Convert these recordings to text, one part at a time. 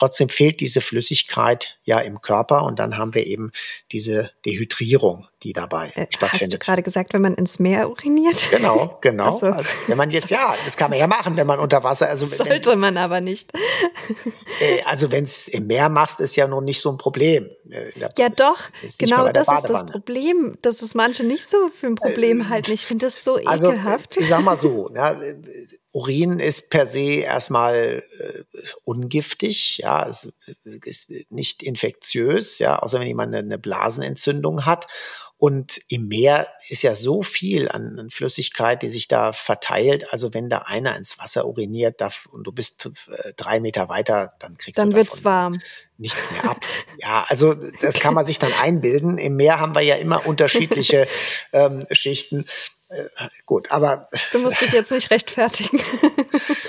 trotzdem fehlt diese Flüssigkeit ja im Körper und dann haben wir eben diese Dehydrierung, die dabei äh, stattfindet. Hast du gerade gesagt, wenn man ins Meer uriniert? Genau, genau. Also, also, wenn man jetzt, ja, das kann man ja machen, wenn man unter Wasser, also. Sollte wenn, man aber nicht. Äh, also wenn es im Meer machst, ist ja noch nicht so ein Problem. Äh, ja doch, genau das ist das Problem, dass es manche nicht so für ein Problem äh, halten. Ich finde das so also, ekelhaft. Ich sag mal so, ja, Urin ist per se erstmal äh, ungiftig, ja, es ist nicht infektiös, ja, außer wenn jemand eine, eine Blasenentzündung hat. Und im Meer ist ja so viel an, an, Flüssigkeit, die sich da verteilt. Also wenn da einer ins Wasser uriniert darf, und du bist äh, drei Meter weiter, dann kriegst dann du wird's warm. nichts mehr ab. ja, also das kann man sich dann einbilden. Im Meer haben wir ja immer unterschiedliche ähm, Schichten. Äh, gut, aber. Du musst dich jetzt nicht rechtfertigen.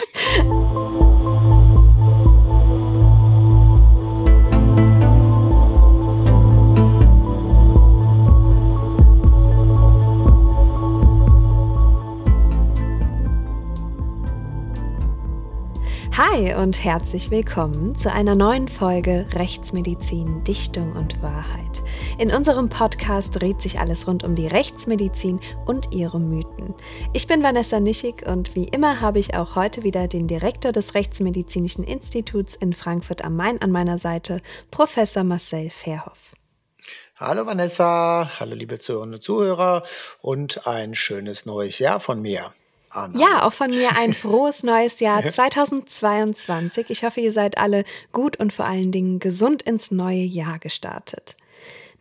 Hi und herzlich willkommen zu einer neuen Folge Rechtsmedizin, Dichtung und Wahrheit. In unserem Podcast dreht sich alles rund um die Rechtsmedizin und ihre Mythen. Ich bin Vanessa Nischig und wie immer habe ich auch heute wieder den Direktor des Rechtsmedizinischen Instituts in Frankfurt am Main an meiner Seite, Professor Marcel Verhoff. Hallo Vanessa, hallo liebe Zuhörerinnen und Zuhörer und ein schönes neues Jahr von mir. Anna. Ja, auch von mir ein frohes neues Jahr 2022. Ich hoffe, ihr seid alle gut und vor allen Dingen gesund ins neue Jahr gestartet.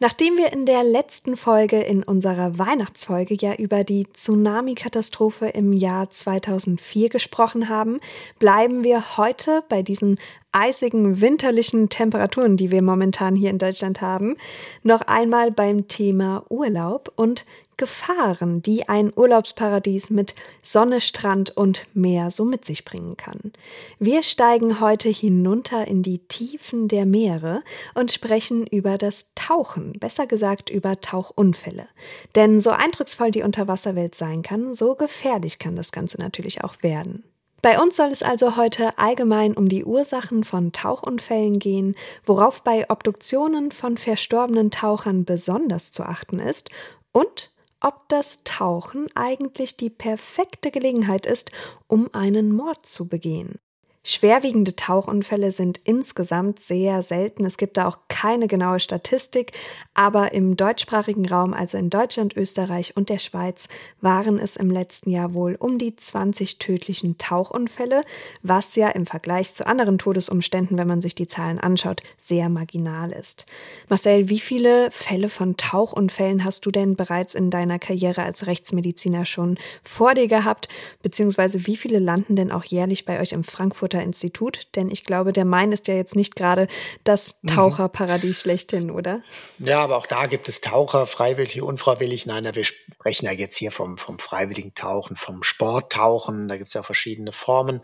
Nachdem wir in der letzten Folge in unserer Weihnachtsfolge ja über die Tsunami-Katastrophe im Jahr 2004 gesprochen haben, bleiben wir heute bei diesen eisigen winterlichen Temperaturen, die wir momentan hier in Deutschland haben, noch einmal beim Thema Urlaub und Gefahren, die ein Urlaubsparadies mit Sonne, Strand und Meer so mit sich bringen kann. Wir steigen heute hinunter in die Tiefen der Meere und sprechen über das Tauchen, besser gesagt über Tauchunfälle. Denn so eindrucksvoll die Unterwasserwelt sein kann, so gefährlich kann das Ganze natürlich auch werden. Bei uns soll es also heute allgemein um die Ursachen von Tauchunfällen gehen, worauf bei Obduktionen von verstorbenen Tauchern besonders zu achten ist und ob das Tauchen eigentlich die perfekte Gelegenheit ist, um einen Mord zu begehen. Schwerwiegende Tauchunfälle sind insgesamt sehr selten. Es gibt da auch keine genaue Statistik, aber im deutschsprachigen Raum, also in Deutschland, Österreich und der Schweiz, waren es im letzten Jahr wohl um die 20 tödlichen Tauchunfälle, was ja im Vergleich zu anderen Todesumständen, wenn man sich die Zahlen anschaut, sehr marginal ist. Marcel, wie viele Fälle von Tauchunfällen hast du denn bereits in deiner Karriere als Rechtsmediziner schon vor dir gehabt? Beziehungsweise wie viele landen denn auch jährlich bei euch im Frankfurt Frankfurter Institut? Denn ich glaube, der Main ist ja jetzt nicht gerade das mhm. Taucherparadies schlechthin, oder? Ja, aber auch da gibt es Taucher, freiwillig, unfreiwillig. Nein, wir sprechen ja jetzt hier vom, vom freiwilligen Tauchen, vom Sporttauchen. Da gibt es ja verschiedene Formen.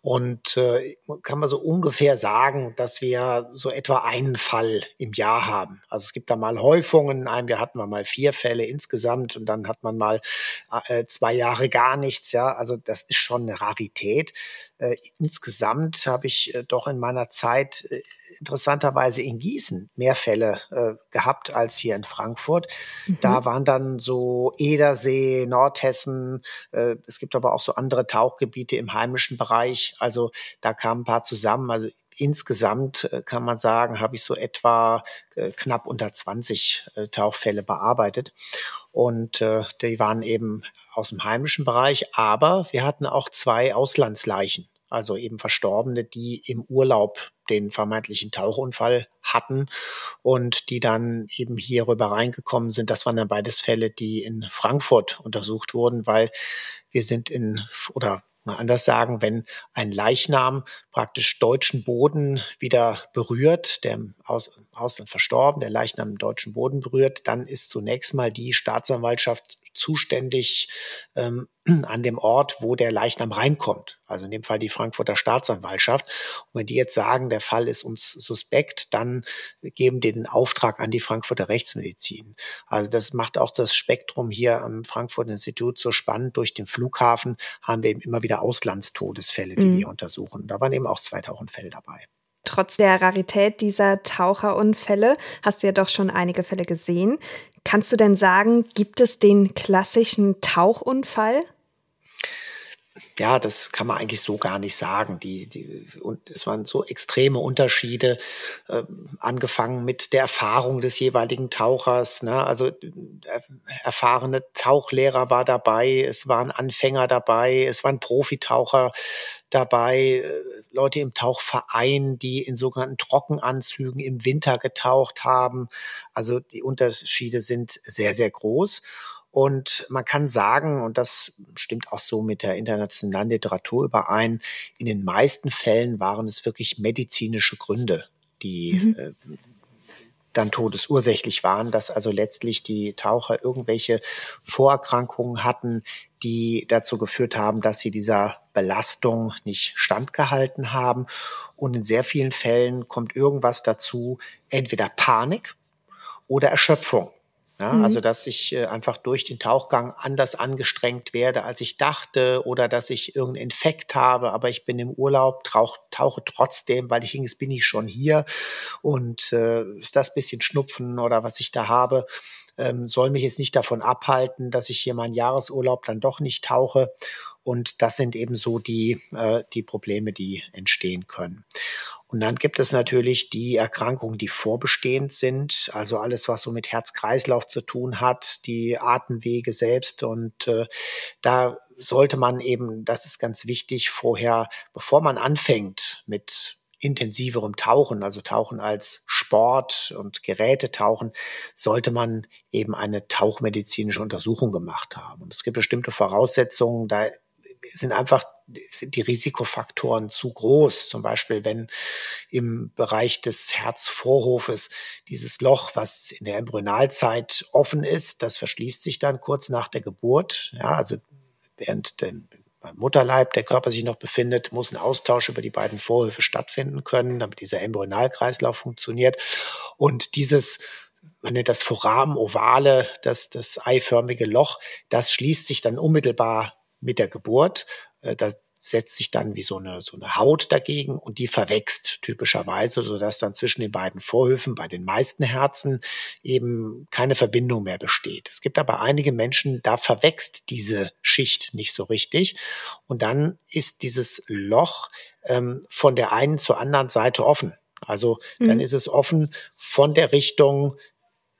Und äh, kann man so ungefähr sagen, dass wir so etwa einen Fall im Jahr haben. Also es gibt da mal Häufungen. In einem Jahr hatten wir mal vier Fälle insgesamt und dann hat man mal äh, zwei Jahre gar nichts. Ja, also das ist schon eine Rarität. Äh, insgesamt habe ich äh, doch in meiner Zeit äh, interessanterweise in Gießen mehr Fälle äh, gehabt als hier in Frankfurt. Mhm. Da waren dann so Edersee, Nordhessen. Äh, es gibt aber auch so andere Tauchgebiete im heimischen Bereich. Also da kamen ein paar zusammen. Also insgesamt äh, kann man sagen, habe ich so etwa äh, knapp unter 20 äh, Tauchfälle bearbeitet. Und die waren eben aus dem heimischen Bereich, aber wir hatten auch zwei Auslandsleichen also eben Verstorbene, die im Urlaub den vermeintlichen Tauchunfall hatten und die dann eben hier rüber reingekommen sind. Das waren dann beides Fälle, die in Frankfurt untersucht wurden, weil wir sind in oder mal anders sagen, wenn ein Leichnam praktisch deutschen Boden wieder berührt, der im Ausland verstorben, der Leichnam im deutschen Boden berührt, dann ist zunächst mal die Staatsanwaltschaft zuständig ähm, an dem Ort, wo der Leichnam reinkommt. Also in dem Fall die Frankfurter Staatsanwaltschaft. Und wenn die jetzt sagen, der Fall ist uns suspekt, dann geben die den Auftrag an die Frankfurter Rechtsmedizin. Also das macht auch das Spektrum hier am Frankfurter Institut so spannend. Durch den Flughafen haben wir eben immer wieder Auslandstodesfälle, die mhm. wir untersuchen. Da waren eben auch 2000 Fälle dabei. Trotz der Rarität dieser Taucherunfälle hast du ja doch schon einige Fälle gesehen. Kannst du denn sagen, gibt es den klassischen Tauchunfall? ja, das kann man eigentlich so gar nicht sagen. Die, die, und es waren so extreme Unterschiede, äh, angefangen mit der Erfahrung des jeweiligen Tauchers. Ne? Also äh, erfahrene Tauchlehrer war dabei, es waren Anfänger dabei, es waren Profitaucher dabei, äh, Leute im Tauchverein, die in sogenannten Trockenanzügen im Winter getaucht haben. Also die Unterschiede sind sehr, sehr groß. Und man kann sagen, und das stimmt auch so mit der internationalen Literatur überein, in den meisten Fällen waren es wirklich medizinische Gründe, die mhm. äh, dann todesursächlich waren, dass also letztlich die Taucher irgendwelche Vorerkrankungen hatten, die dazu geführt haben, dass sie dieser Belastung nicht standgehalten haben. Und in sehr vielen Fällen kommt irgendwas dazu, entweder Panik oder Erschöpfung. Ja, mhm. Also, dass ich äh, einfach durch den Tauchgang anders angestrengt werde, als ich dachte, oder dass ich irgendeinen Infekt habe, aber ich bin im Urlaub, trauch, tauche trotzdem, weil ich jetzt bin ich schon hier und äh, das bisschen Schnupfen oder was ich da habe, ähm, soll mich jetzt nicht davon abhalten, dass ich hier meinen Jahresurlaub dann doch nicht tauche. Und das sind eben so die, äh, die Probleme, die entstehen können. Und dann gibt es natürlich die Erkrankungen, die vorbestehend sind, also alles, was so mit Herz-Kreislauf zu tun hat, die Atemwege selbst. Und äh, da sollte man eben, das ist ganz wichtig, vorher, bevor man anfängt mit intensiverem Tauchen, also Tauchen als Sport und Gerätetauchen, sollte man eben eine tauchmedizinische Untersuchung gemacht haben. Und es gibt bestimmte Voraussetzungen, da sind einfach sind die Risikofaktoren zu groß. Zum Beispiel, wenn im Bereich des Herzvorhofes dieses Loch, was in der Embryonalzeit offen ist, das verschließt sich dann kurz nach der Geburt. Ja, also während den, beim Mutterleib der Körper sich noch befindet, muss ein Austausch über die beiden Vorhöfe stattfinden können, damit dieser Embryonalkreislauf funktioniert. Und dieses man nennt das Foramen ovale, das, das eiförmige Loch, das schließt sich dann unmittelbar mit der Geburt. Äh, da setzt sich dann wie so eine, so eine Haut dagegen und die verwächst typischerweise, sodass dann zwischen den beiden Vorhöfen bei den meisten Herzen eben keine Verbindung mehr besteht. Es gibt aber einige Menschen, da verwächst diese Schicht nicht so richtig und dann ist dieses Loch ähm, von der einen zur anderen Seite offen. Also dann mhm. ist es offen von der Richtung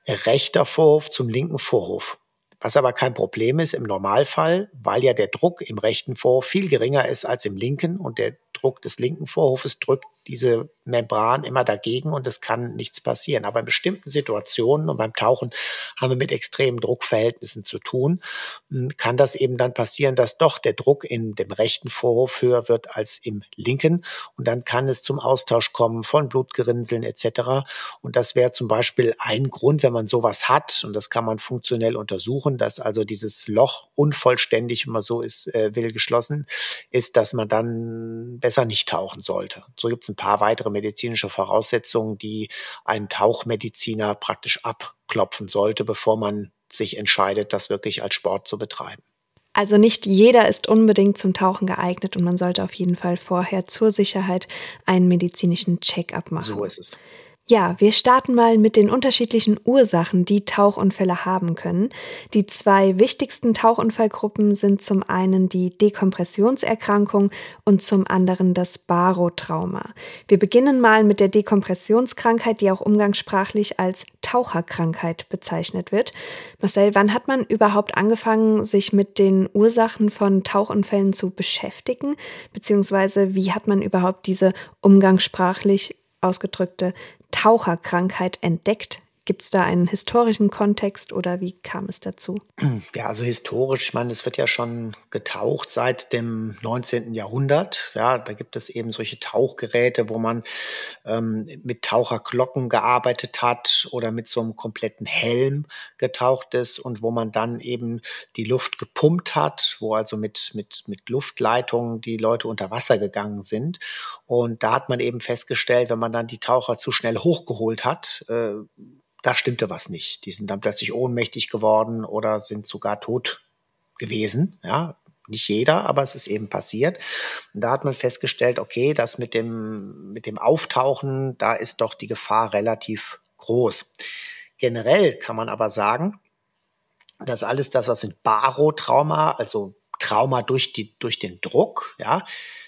rechter Vorhof zum linken Vorhof. Was aber kein Problem ist im Normalfall, weil ja der Druck im rechten Vorhof viel geringer ist als im linken und der Druck des linken Vorhofes drückt diese Membran immer dagegen und es kann nichts passieren. Aber in bestimmten Situationen und beim Tauchen haben wir mit extremen Druckverhältnissen zu tun, hm, kann das eben dann passieren, dass doch der Druck in dem rechten Vorhof höher wird als im linken und dann kann es zum Austausch kommen von Blutgerinnseln etc. Und das wäre zum Beispiel ein Grund, wenn man sowas hat und das kann man funktionell untersuchen, dass also dieses Loch unvollständig, wenn man so ist, äh, will, geschlossen ist, dass man dann besser nicht tauchen sollte. So gibt es ein paar weitere medizinische Voraussetzungen, die ein Tauchmediziner praktisch abklopfen sollte, bevor man sich entscheidet, das wirklich als Sport zu betreiben. Also nicht jeder ist unbedingt zum Tauchen geeignet und man sollte auf jeden Fall vorher zur Sicherheit einen medizinischen Check-up machen. So ist es. Ja, wir starten mal mit den unterschiedlichen Ursachen, die Tauchunfälle haben können. Die zwei wichtigsten Tauchunfallgruppen sind zum einen die Dekompressionserkrankung und zum anderen das Barotrauma. Wir beginnen mal mit der Dekompressionskrankheit, die auch umgangssprachlich als Taucherkrankheit bezeichnet wird. Marcel, wann hat man überhaupt angefangen, sich mit den Ursachen von Tauchunfällen zu beschäftigen? Beziehungsweise wie hat man überhaupt diese umgangssprachlich ausgedrückte Taucherkrankheit entdeckt? Gibt es da einen historischen Kontext oder wie kam es dazu? Ja, also historisch, ich meine, es wird ja schon getaucht seit dem 19. Jahrhundert. Ja, da gibt es eben solche Tauchgeräte, wo man ähm, mit Taucherglocken gearbeitet hat oder mit so einem kompletten Helm getaucht ist und wo man dann eben die Luft gepumpt hat, wo also mit, mit, mit Luftleitungen die Leute unter Wasser gegangen sind. Und da hat man eben festgestellt, wenn man dann die Taucher zu schnell hochgeholt hat, äh, da stimmte was nicht. Die sind dann plötzlich ohnmächtig geworden oder sind sogar tot gewesen. Ja, nicht jeder, aber es ist eben passiert. Und da hat man festgestellt, okay, das mit dem, mit dem Auftauchen, da ist doch die Gefahr relativ groß. Generell kann man aber sagen, dass alles das, was mit Barotrauma, also Trauma durch, die, durch den Druck, ja,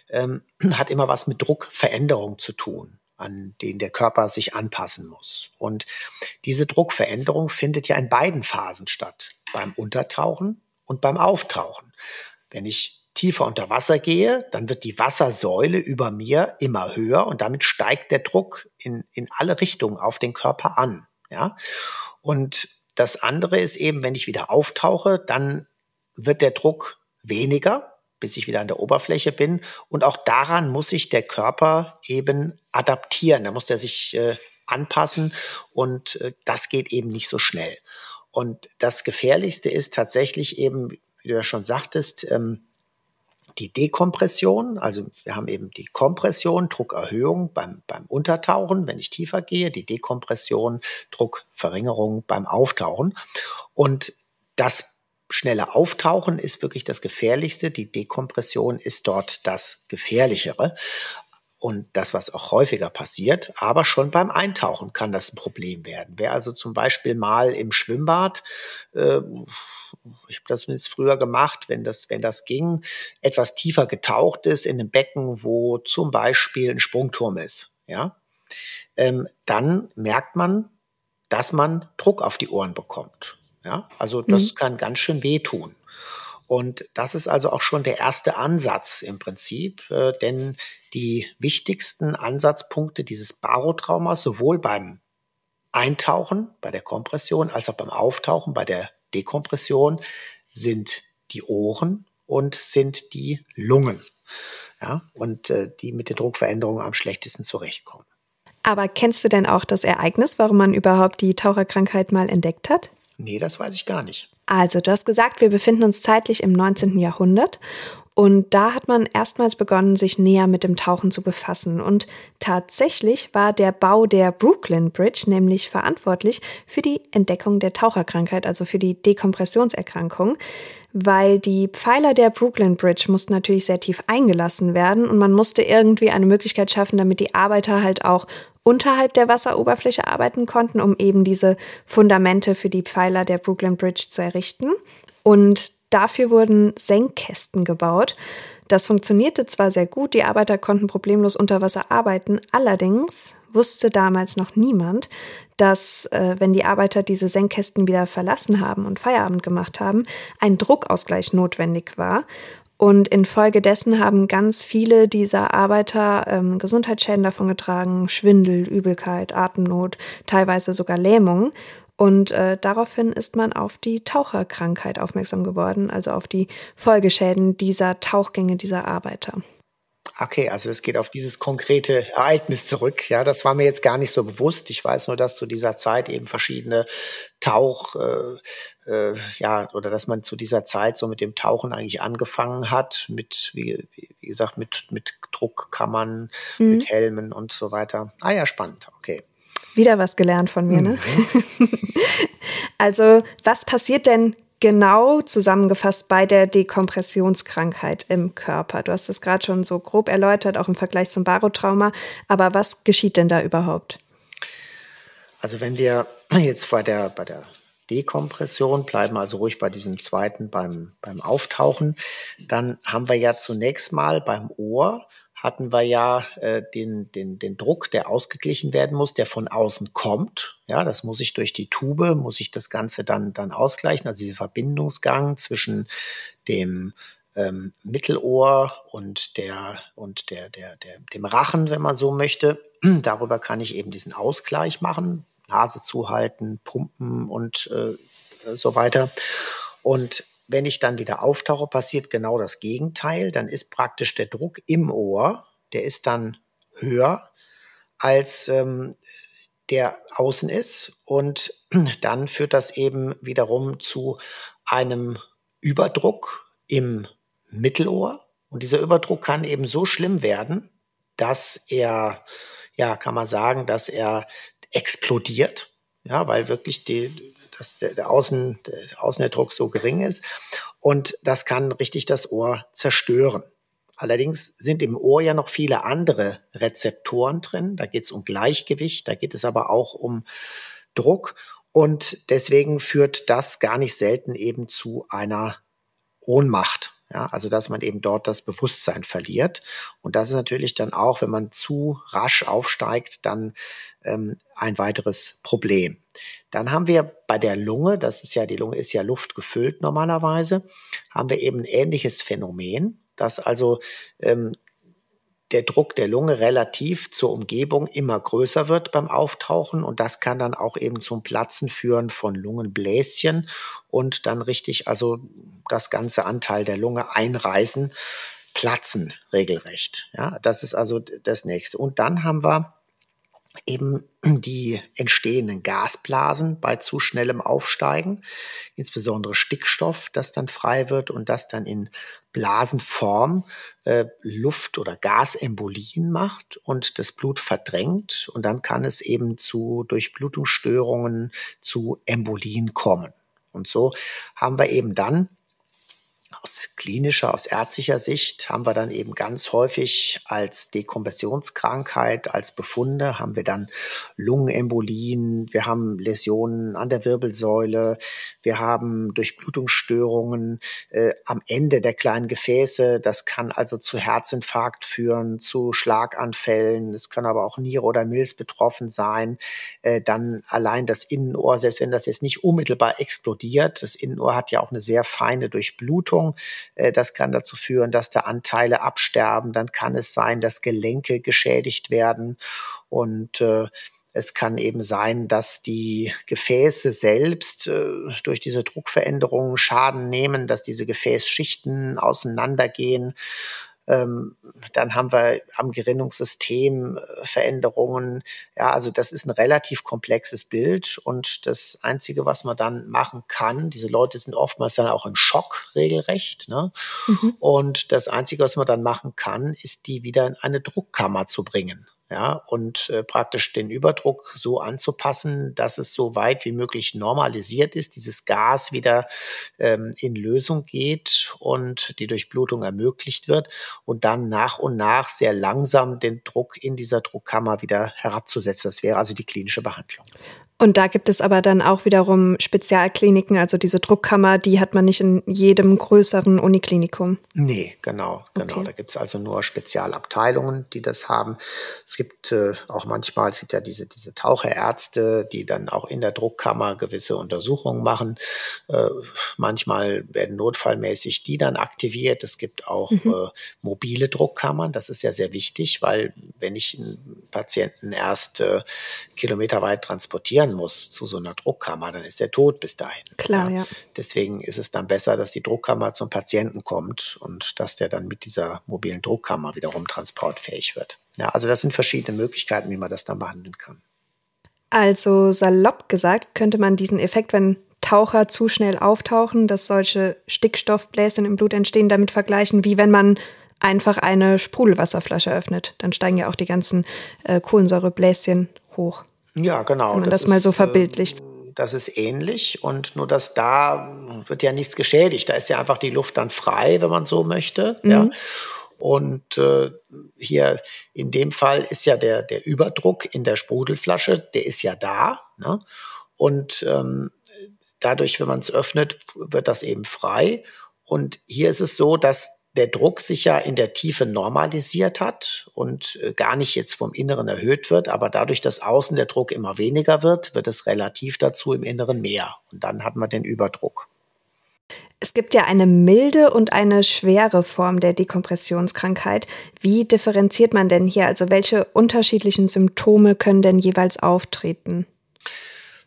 ähm, hat immer was mit Druckveränderung zu tun, an den der Körper sich anpassen muss. Und diese Druckveränderung findet ja in beiden Phasen statt, beim Untertauchen und beim Auftauchen. Wenn ich tiefer unter Wasser gehe, dann wird die Wassersäule über mir immer höher und damit steigt der Druck in, in alle Richtungen auf den Körper an. Ja? Und das andere ist eben, wenn ich wieder auftauche, dann wird der Druck weniger, bis ich wieder an der Oberfläche bin. Und auch daran muss sich der Körper eben adaptieren. Da muss er sich äh, anpassen und äh, das geht eben nicht so schnell. Und das Gefährlichste ist tatsächlich eben, wie du ja schon sagtest, ähm, die Dekompression, also wir haben eben die Kompression, Druckerhöhung beim, beim Untertauchen, wenn ich tiefer gehe, die Dekompression, Druckverringerung beim Auftauchen. Und das schnelle Auftauchen ist wirklich das Gefährlichste. Die Dekompression ist dort das Gefährlichere. Und das, was auch häufiger passiert, aber schon beim Eintauchen kann das ein Problem werden. Wer also zum Beispiel mal im Schwimmbad, äh, ich habe das zumindest früher gemacht, wenn das, wenn das ging, etwas tiefer getaucht ist in einem Becken, wo zum Beispiel ein Sprungturm ist, ja, ähm, dann merkt man, dass man Druck auf die Ohren bekommt. Ja, also das mhm. kann ganz schön wehtun. Und das ist also auch schon der erste Ansatz im Prinzip, äh, denn die wichtigsten Ansatzpunkte dieses Barotraumas, sowohl beim Eintauchen, bei der Kompression, als auch beim Auftauchen, bei der Dekompression, sind die Ohren und sind die Lungen. Ja, und äh, die mit den Druckveränderungen am schlechtesten zurechtkommen. Aber kennst du denn auch das Ereignis, warum man überhaupt die Taucherkrankheit mal entdeckt hat? Nee, das weiß ich gar nicht. Also, du hast gesagt, wir befinden uns zeitlich im 19. Jahrhundert und da hat man erstmals begonnen, sich näher mit dem Tauchen zu befassen. Und tatsächlich war der Bau der Brooklyn Bridge nämlich verantwortlich für die Entdeckung der Taucherkrankheit, also für die Dekompressionserkrankung, weil die Pfeiler der Brooklyn Bridge mussten natürlich sehr tief eingelassen werden und man musste irgendwie eine Möglichkeit schaffen, damit die Arbeiter halt auch unterhalb der Wasseroberfläche arbeiten konnten, um eben diese Fundamente für die Pfeiler der Brooklyn Bridge zu errichten. Und dafür wurden Senkkästen gebaut. Das funktionierte zwar sehr gut, die Arbeiter konnten problemlos unter Wasser arbeiten, allerdings wusste damals noch niemand, dass, äh, wenn die Arbeiter diese Senkkästen wieder verlassen haben und Feierabend gemacht haben, ein Druckausgleich notwendig war. Und infolgedessen haben ganz viele dieser Arbeiter ähm, Gesundheitsschäden davon getragen, Schwindel, Übelkeit, Atemnot, teilweise sogar Lähmung. Und äh, daraufhin ist man auf die Taucherkrankheit aufmerksam geworden, also auf die Folgeschäden dieser Tauchgänge dieser Arbeiter. Okay, also es geht auf dieses konkrete Ereignis zurück. Ja, das war mir jetzt gar nicht so bewusst. Ich weiß nur, dass zu dieser Zeit eben verschiedene Tauch, äh, äh, ja, oder dass man zu dieser Zeit so mit dem Tauchen eigentlich angefangen hat, mit, wie, wie gesagt, mit, mit Druckkammern, mhm. mit Helmen und so weiter. Ah ja, spannend. Okay. Wieder was gelernt von mir, ne? Mhm. also, was passiert denn genau zusammengefasst bei der Dekompressionskrankheit im Körper? Du hast es gerade schon so grob erläutert, auch im Vergleich zum Barotrauma. Aber was geschieht denn da überhaupt? Also wenn wir jetzt bei der, bei der Dekompression bleiben, also ruhig bei diesem zweiten beim, beim Auftauchen, dann haben wir ja zunächst mal beim Ohr hatten wir ja äh, den, den, den Druck, der ausgeglichen werden muss, der von außen kommt. Ja, das muss ich durch die Tube, muss ich das Ganze dann, dann ausgleichen. Also dieser Verbindungsgang zwischen dem ähm, Mittelohr und der und der, der, der, dem Rachen, wenn man so möchte. Darüber kann ich eben diesen Ausgleich machen, Nase zuhalten, pumpen und äh, so weiter. Und wenn ich dann wieder auftauche, passiert genau das Gegenteil. Dann ist praktisch der Druck im Ohr, der ist dann höher als ähm, der außen ist. Und dann führt das eben wiederum zu einem Überdruck im Mittelohr. Und dieser Überdruck kann eben so schlimm werden, dass er, ja, kann man sagen, dass er explodiert. Ja, weil wirklich die, dass der, der, Außen, der Außen der Druck so gering ist. Und das kann richtig das Ohr zerstören. Allerdings sind im Ohr ja noch viele andere Rezeptoren drin. Da geht es um Gleichgewicht, da geht es aber auch um Druck. Und deswegen führt das gar nicht selten eben zu einer Ohnmacht. Ja, also dass man eben dort das Bewusstsein verliert. Und das ist natürlich dann auch, wenn man zu rasch aufsteigt, dann ähm, ein weiteres Problem. Dann haben wir bei der Lunge, das ist ja, die Lunge ist ja luftgefüllt normalerweise, haben wir eben ein ähnliches Phänomen, dass also ähm, der Druck der Lunge relativ zur Umgebung immer größer wird beim Auftauchen und das kann dann auch eben zum Platzen führen von Lungenbläschen und dann richtig also das ganze Anteil der Lunge einreißen, platzen regelrecht. Ja, das ist also das nächste. Und dann haben wir eben die entstehenden Gasblasen bei zu schnellem Aufsteigen, insbesondere Stickstoff, das dann frei wird und das dann in Blasenform äh, Luft- oder Gasembolien macht und das Blut verdrängt und dann kann es eben zu Durchblutungsstörungen, zu Embolien kommen. Und so haben wir eben dann aus klinischer, aus ärztlicher Sicht haben wir dann eben ganz häufig als Dekompressionskrankheit, als Befunde, haben wir dann Lungenembolien, wir haben Läsionen an der Wirbelsäule, wir haben Durchblutungsstörungen äh, am Ende der kleinen Gefäße. Das kann also zu Herzinfarkt führen, zu Schlaganfällen. Es kann aber auch Niere oder Milz betroffen sein. Äh, dann allein das Innenohr, selbst wenn das jetzt nicht unmittelbar explodiert, das Innenohr hat ja auch eine sehr feine Durchblutung. Äh, das kann dazu führen, dass da Anteile absterben. Dann kann es sein, dass Gelenke geschädigt werden und äh, es kann eben sein, dass die Gefäße selbst äh, durch diese Druckveränderungen Schaden nehmen, dass diese Gefäßschichten auseinandergehen. Ähm, dann haben wir am Gerinnungssystem äh, Veränderungen. Ja, also das ist ein relativ komplexes Bild und das Einzige, was man dann machen kann, diese Leute sind oftmals dann auch im Schock regelrecht. Ne? Mhm. Und das Einzige, was man dann machen kann, ist die wieder in eine Druckkammer zu bringen ja, und äh, praktisch den Überdruck so anzupassen, dass es so weit wie möglich normalisiert ist, dieses Gas wieder ähm, in Lösung geht und die Durchblutung ermöglicht wird und dann nach und nach sehr langsam den Druck in dieser Druckkammer wieder herabzusetzen. Das wäre also die klinische Behandlung. Und da gibt es aber dann auch wiederum Spezialkliniken, also diese Druckkammer, die hat man nicht in jedem größeren Uniklinikum. Nee, genau, genau. Okay. Da gibt es also nur Spezialabteilungen, die das haben. Es gibt äh, auch manchmal, es gibt ja diese, diese Taucherärzte, die dann auch in der Druckkammer gewisse Untersuchungen machen. Äh, manchmal werden notfallmäßig die dann aktiviert. Es gibt auch mhm. äh, mobile Druckkammern. Das ist ja sehr wichtig, weil wenn ich einen Patienten erst äh, kilometerweit transportieren rein muss zu so einer Druckkammer, dann ist der tot bis dahin. Klar, ja. ja. Deswegen ist es dann besser, dass die Druckkammer zum Patienten kommt und dass der dann mit dieser mobilen Druckkammer wiederum transportfähig wird. Ja, also das sind verschiedene Möglichkeiten, wie man das dann behandeln kann. Also salopp gesagt, könnte man diesen Effekt, wenn Taucher zu schnell auftauchen, dass solche Stickstoffbläschen im Blut entstehen, damit vergleichen, wie wenn man einfach eine Sprudelwasserflasche öffnet. Dann steigen ja auch die ganzen äh, Kohlensäurebläschen hoch. Ja, genau. Wenn man das, das mal so verbildlicht. Ähm, das ist ähnlich und nur dass da wird ja nichts geschädigt. Da ist ja einfach die Luft dann frei, wenn man so möchte. Mhm. Ja. Und äh, hier in dem Fall ist ja der, der Überdruck in der Sprudelflasche, der ist ja da. Ne? Und ähm, dadurch, wenn man es öffnet, wird das eben frei. Und hier ist es so, dass der Druck sich ja in der Tiefe normalisiert hat und äh, gar nicht jetzt vom Inneren erhöht wird, aber dadurch, dass außen der Druck immer weniger wird, wird es relativ dazu im Inneren mehr. Und dann hat man den Überdruck. Es gibt ja eine milde und eine schwere Form der Dekompressionskrankheit. Wie differenziert man denn hier? Also welche unterschiedlichen Symptome können denn jeweils auftreten?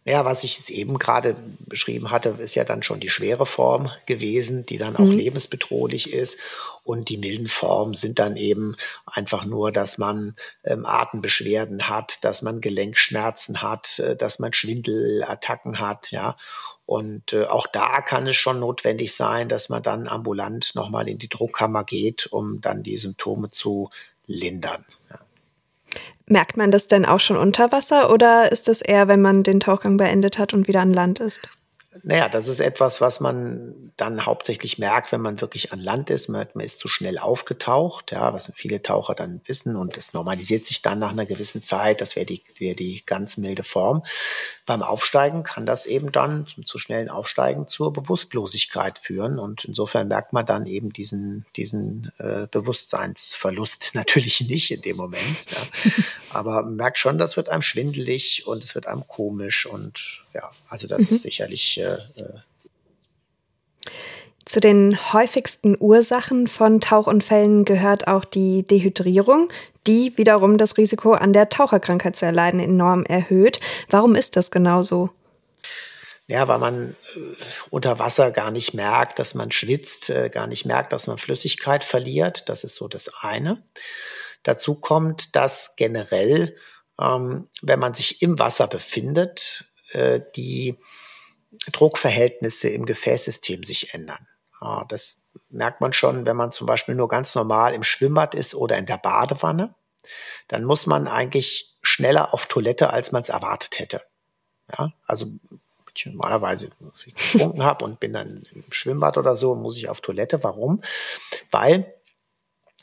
Ja, was ich jetzt eben gerade beschrieben hatte, ist ja dann schon die schwere Form gewesen, die dann auch mhm. lebensbedrohlich ist. Und die milden Formen sind dann eben einfach nur, dass man ähm, Atembeschwerden hat, dass man Gelenkschmerzen hat, äh, dass man Schwindelattacken hat, ja. Und äh, auch da kann es schon notwendig sein, dass man dann ambulant nochmal in die Druckkammer geht, um dann die Symptome zu lindern. Ja. Merkt man das denn auch schon unter Wasser oder ist das eher, wenn man den Tauchgang beendet hat und wieder an Land ist? Naja, das ist etwas, was man dann hauptsächlich merkt, wenn man wirklich an Land ist. Man, man ist zu schnell aufgetaucht, ja, was viele Taucher dann wissen und es normalisiert sich dann nach einer gewissen Zeit. Das wäre die, wäre die ganz milde Form. Beim Aufsteigen kann das eben dann zum zu schnellen Aufsteigen zur Bewusstlosigkeit führen und insofern merkt man dann eben diesen, diesen äh, Bewusstseinsverlust natürlich nicht in dem Moment. Ja. Aber man merkt schon, das wird einem schwindelig und es wird einem komisch und ja, also das mhm. ist sicherlich äh, zu den häufigsten Ursachen von Tauchunfällen gehört auch die Dehydrierung, die wiederum das Risiko an der Taucherkrankheit zu erleiden enorm erhöht. Warum ist das genau so? Ja, weil man äh, unter Wasser gar nicht merkt, dass man schwitzt, äh, gar nicht merkt, dass man Flüssigkeit verliert. Das ist so das eine. Dazu kommt, dass generell, ähm, wenn man sich im Wasser befindet, äh, die Druckverhältnisse im Gefäßsystem sich ändern. Das merkt man schon, wenn man zum Beispiel nur ganz normal im Schwimmbad ist oder in der Badewanne. Dann muss man eigentlich schneller auf Toilette, als man es erwartet hätte. Ja, also normalerweise, was ich getrunken habe und bin dann im Schwimmbad oder so, muss ich auf Toilette. Warum? Weil,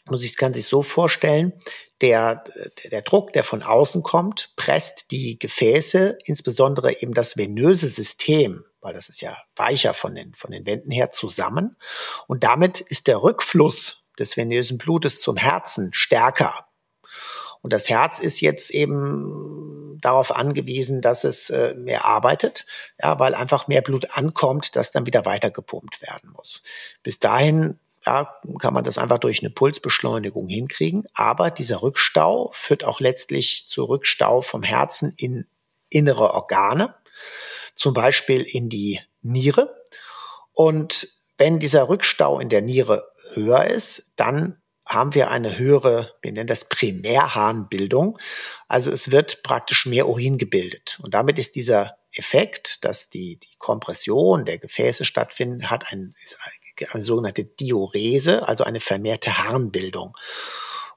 muss ich, kann sich so vorstellen, der, der Druck, der von außen kommt, presst die Gefäße, insbesondere eben das venöse System, weil das ist ja weicher von den, von den Wänden her zusammen. Und damit ist der Rückfluss des venösen Blutes zum Herzen stärker. Und das Herz ist jetzt eben darauf angewiesen, dass es äh, mehr arbeitet, ja, weil einfach mehr Blut ankommt, das dann wieder weitergepumpt werden muss. Bis dahin ja, kann man das einfach durch eine Pulsbeschleunigung hinkriegen. Aber dieser Rückstau führt auch letztlich zu Rückstau vom Herzen in innere Organe, zum Beispiel in die Niere. Und wenn dieser Rückstau in der Niere höher ist, dann haben wir eine höhere, wir nennen das Primärharnbildung. Also es wird praktisch mehr Urin gebildet. Und damit ist dieser Effekt, dass die, die Kompression der Gefäße stattfindet, hat ein, ist eine sogenannte Diurese, also eine vermehrte Harnbildung.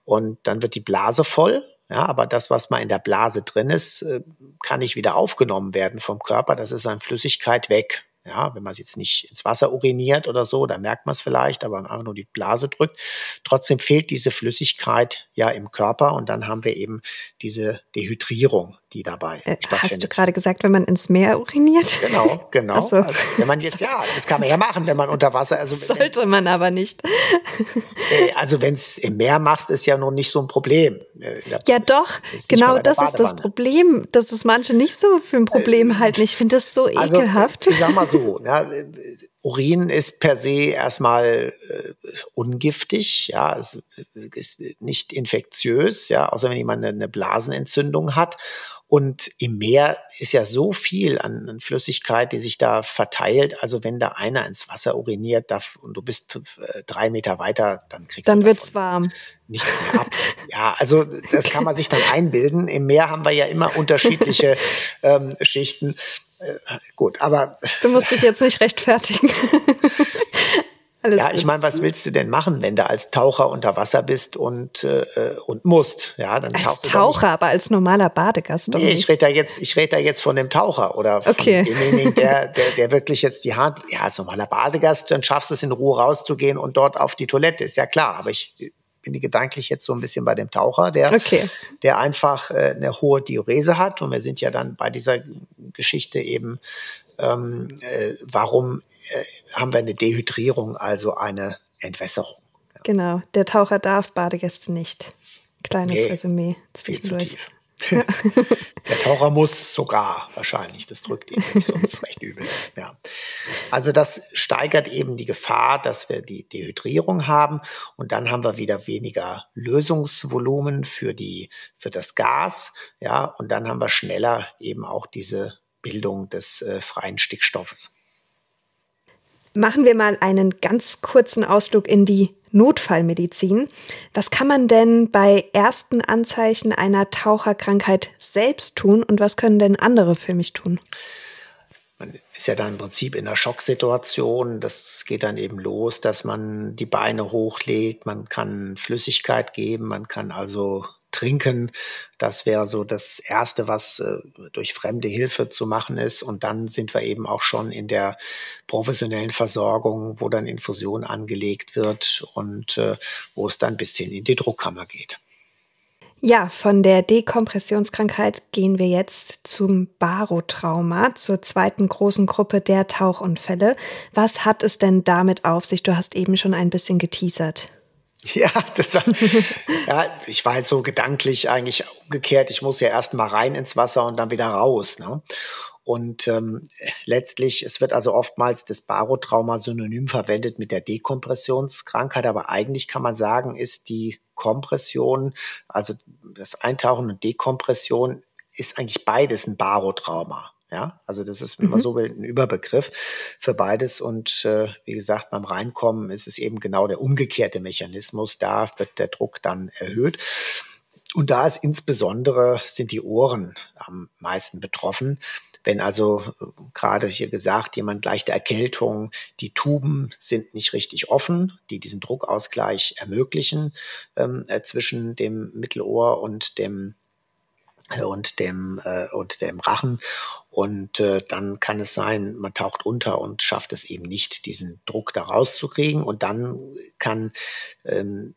Und dann wird die Blase voll. Ja, aber das, was mal in der Blase drin ist, äh, kann nicht wieder aufgenommen werden vom Körper. Das ist an Flüssigkeit weg. Ja, wenn man es jetzt nicht ins Wasser uriniert oder so, dann merkt man es vielleicht, aber einfach nur die Blase drückt. Trotzdem fehlt diese Flüssigkeit ja im Körper und dann haben wir eben diese Dehydrierung, die dabei äh. Hast du gerade gesagt, wenn man ins Meer uriniert? Genau, genau. So. Also, wenn man jetzt, ja, das kann man ja machen, wenn man unter Wasser. Also, Sollte wenn, man aber nicht. Äh, also wenn es im Meer machst, ist ja nun nicht so ein Problem. Äh, ja doch, genau das ist das Problem, dass es manche nicht so für ein Problem äh, halten. Ich finde das so also, ekelhaft. Ich sag mal so, ja, Urin ist per se erstmal äh, ungiftig, ja, es ist nicht infektiös, ja, außer wenn jemand eine, eine Blasenentzündung hat. Und im Meer ist ja so viel an, an, Flüssigkeit, die sich da verteilt. Also wenn da einer ins Wasser uriniert darf, und du bist äh, drei Meter weiter, dann kriegst dann du wird's warm. nichts mehr ab. ja, also das kann man sich dann einbilden. Im Meer haben wir ja immer unterschiedliche ähm, Schichten. Äh, gut, aber. Du musst dich jetzt nicht rechtfertigen. Alles ja, ich meine, was willst du denn machen, wenn du als Taucher unter Wasser bist und, äh, und musst? Ja, dann als Taucher, aber als normaler Badegast. Nee, ich rede da jetzt, ich rede da jetzt von dem Taucher oder von okay. demjenigen, der, der, der wirklich jetzt die Hand, ja, als normaler Badegast, dann schaffst du es in Ruhe rauszugehen und dort auf die Toilette, ist ja klar. Aber ich bin die gedanklich jetzt so ein bisschen bei dem Taucher, der, okay. der einfach äh, eine hohe Diurese hat. Und wir sind ja dann bei dieser Geschichte eben ähm, äh, warum äh, haben wir eine Dehydrierung, also eine Entwässerung. Ja. Genau, der Taucher darf Badegäste nicht. Kleines nee, Resümee zwischendurch. Ja. Der Taucher muss sogar wahrscheinlich, das drückt ihn sonst recht übel. Ja. Also das steigert eben die Gefahr, dass wir die Dehydrierung haben und dann haben wir wieder weniger Lösungsvolumen für die für das Gas, ja, und dann haben wir schneller eben auch diese Bildung des äh, freien Stickstoffes. Machen wir mal einen ganz kurzen Ausflug in die Notfallmedizin. Was kann man denn bei ersten Anzeichen einer Taucherkrankheit selbst tun und was können denn andere für mich tun? Man ist ja dann im Prinzip in einer Schocksituation. Das geht dann eben los, dass man die Beine hochlegt, man kann Flüssigkeit geben, man kann also trinken. Das wäre so das Erste, was äh, durch fremde Hilfe zu machen ist. Und dann sind wir eben auch schon in der professionellen Versorgung, wo dann Infusion angelegt wird und äh, wo es dann bis hin in die Druckkammer geht. Ja, von der Dekompressionskrankheit gehen wir jetzt zum Barotrauma, zur zweiten großen Gruppe der Tauchunfälle. Was hat es denn damit auf sich? Du hast eben schon ein bisschen geteasert. Ja, das war, ja, ich war jetzt so gedanklich eigentlich umgekehrt. Ich muss ja erst mal rein ins Wasser und dann wieder raus. Ne? Und ähm, letztlich, es wird also oftmals das Barotrauma synonym verwendet mit der Dekompressionskrankheit, aber eigentlich kann man sagen, ist die Kompression, also das Eintauchen und Dekompression, ist eigentlich beides ein Barotrauma. Ja, also das ist, wenn man mhm. so will, ein Überbegriff für beides. Und äh, wie gesagt, beim Reinkommen ist es eben genau der umgekehrte Mechanismus. Da wird der Druck dann erhöht. Und da ist insbesondere sind die Ohren am meisten betroffen. Wenn also äh, gerade hier gesagt, jemand leichte Erkältung, die Tuben sind nicht richtig offen, die diesen Druckausgleich ermöglichen ähm, äh, zwischen dem Mittelohr und dem äh, und dem äh, und dem Rachen und äh, dann kann es sein, man taucht unter und schafft es eben nicht, diesen Druck da rauszukriegen. Und dann kann ähm,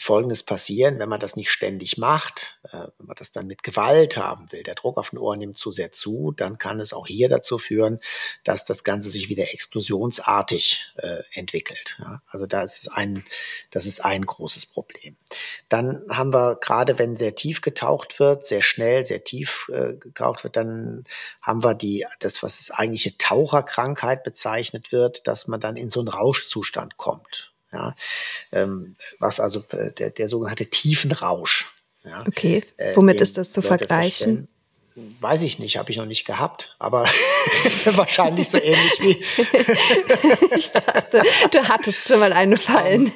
Folgendes passieren, wenn man das nicht ständig macht, äh, wenn man das dann mit Gewalt haben will, der Druck auf den Ohr nimmt zu sehr zu, dann kann es auch hier dazu führen, dass das Ganze sich wieder explosionsartig äh, entwickelt. Ja? Also da ist ein, das ist ein großes Problem. Dann haben wir gerade, wenn sehr tief getaucht wird, sehr schnell, sehr tief äh, getaucht wird, dann haben wir die, das, was das eigentliche Taucherkrankheit bezeichnet wird, dass man dann in so einen Rauschzustand kommt. Ja, ähm, was also äh, der, der sogenannte Tiefenrausch. Ja, okay, äh, womit äh, ist das zu vergleichen? Weiß ich nicht, habe ich noch nicht gehabt, aber wahrscheinlich so ähnlich wie. ich dachte, du hattest schon mal eine fallen.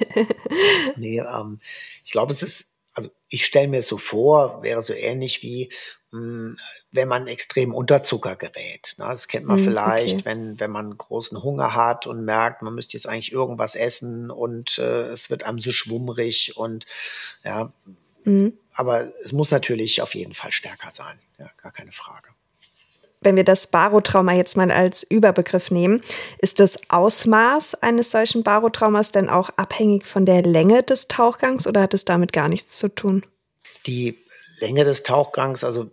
nee, ähm, ich glaube, es ist, also ich stelle mir es so vor, wäre so ähnlich wie wenn man extrem unter Zucker gerät. Ne? Das kennt man hm, vielleicht, okay. wenn, wenn man großen Hunger hat und merkt, man müsste jetzt eigentlich irgendwas essen und äh, es wird einem so schwummrig und ja. Mhm. Aber es muss natürlich auf jeden Fall stärker sein. Ja, gar keine Frage. Wenn wir das Barotrauma jetzt mal als Überbegriff nehmen, ist das Ausmaß eines solchen Barotraumas denn auch abhängig von der Länge des Tauchgangs oder hat es damit gar nichts zu tun? Die Länge des Tauchgangs, also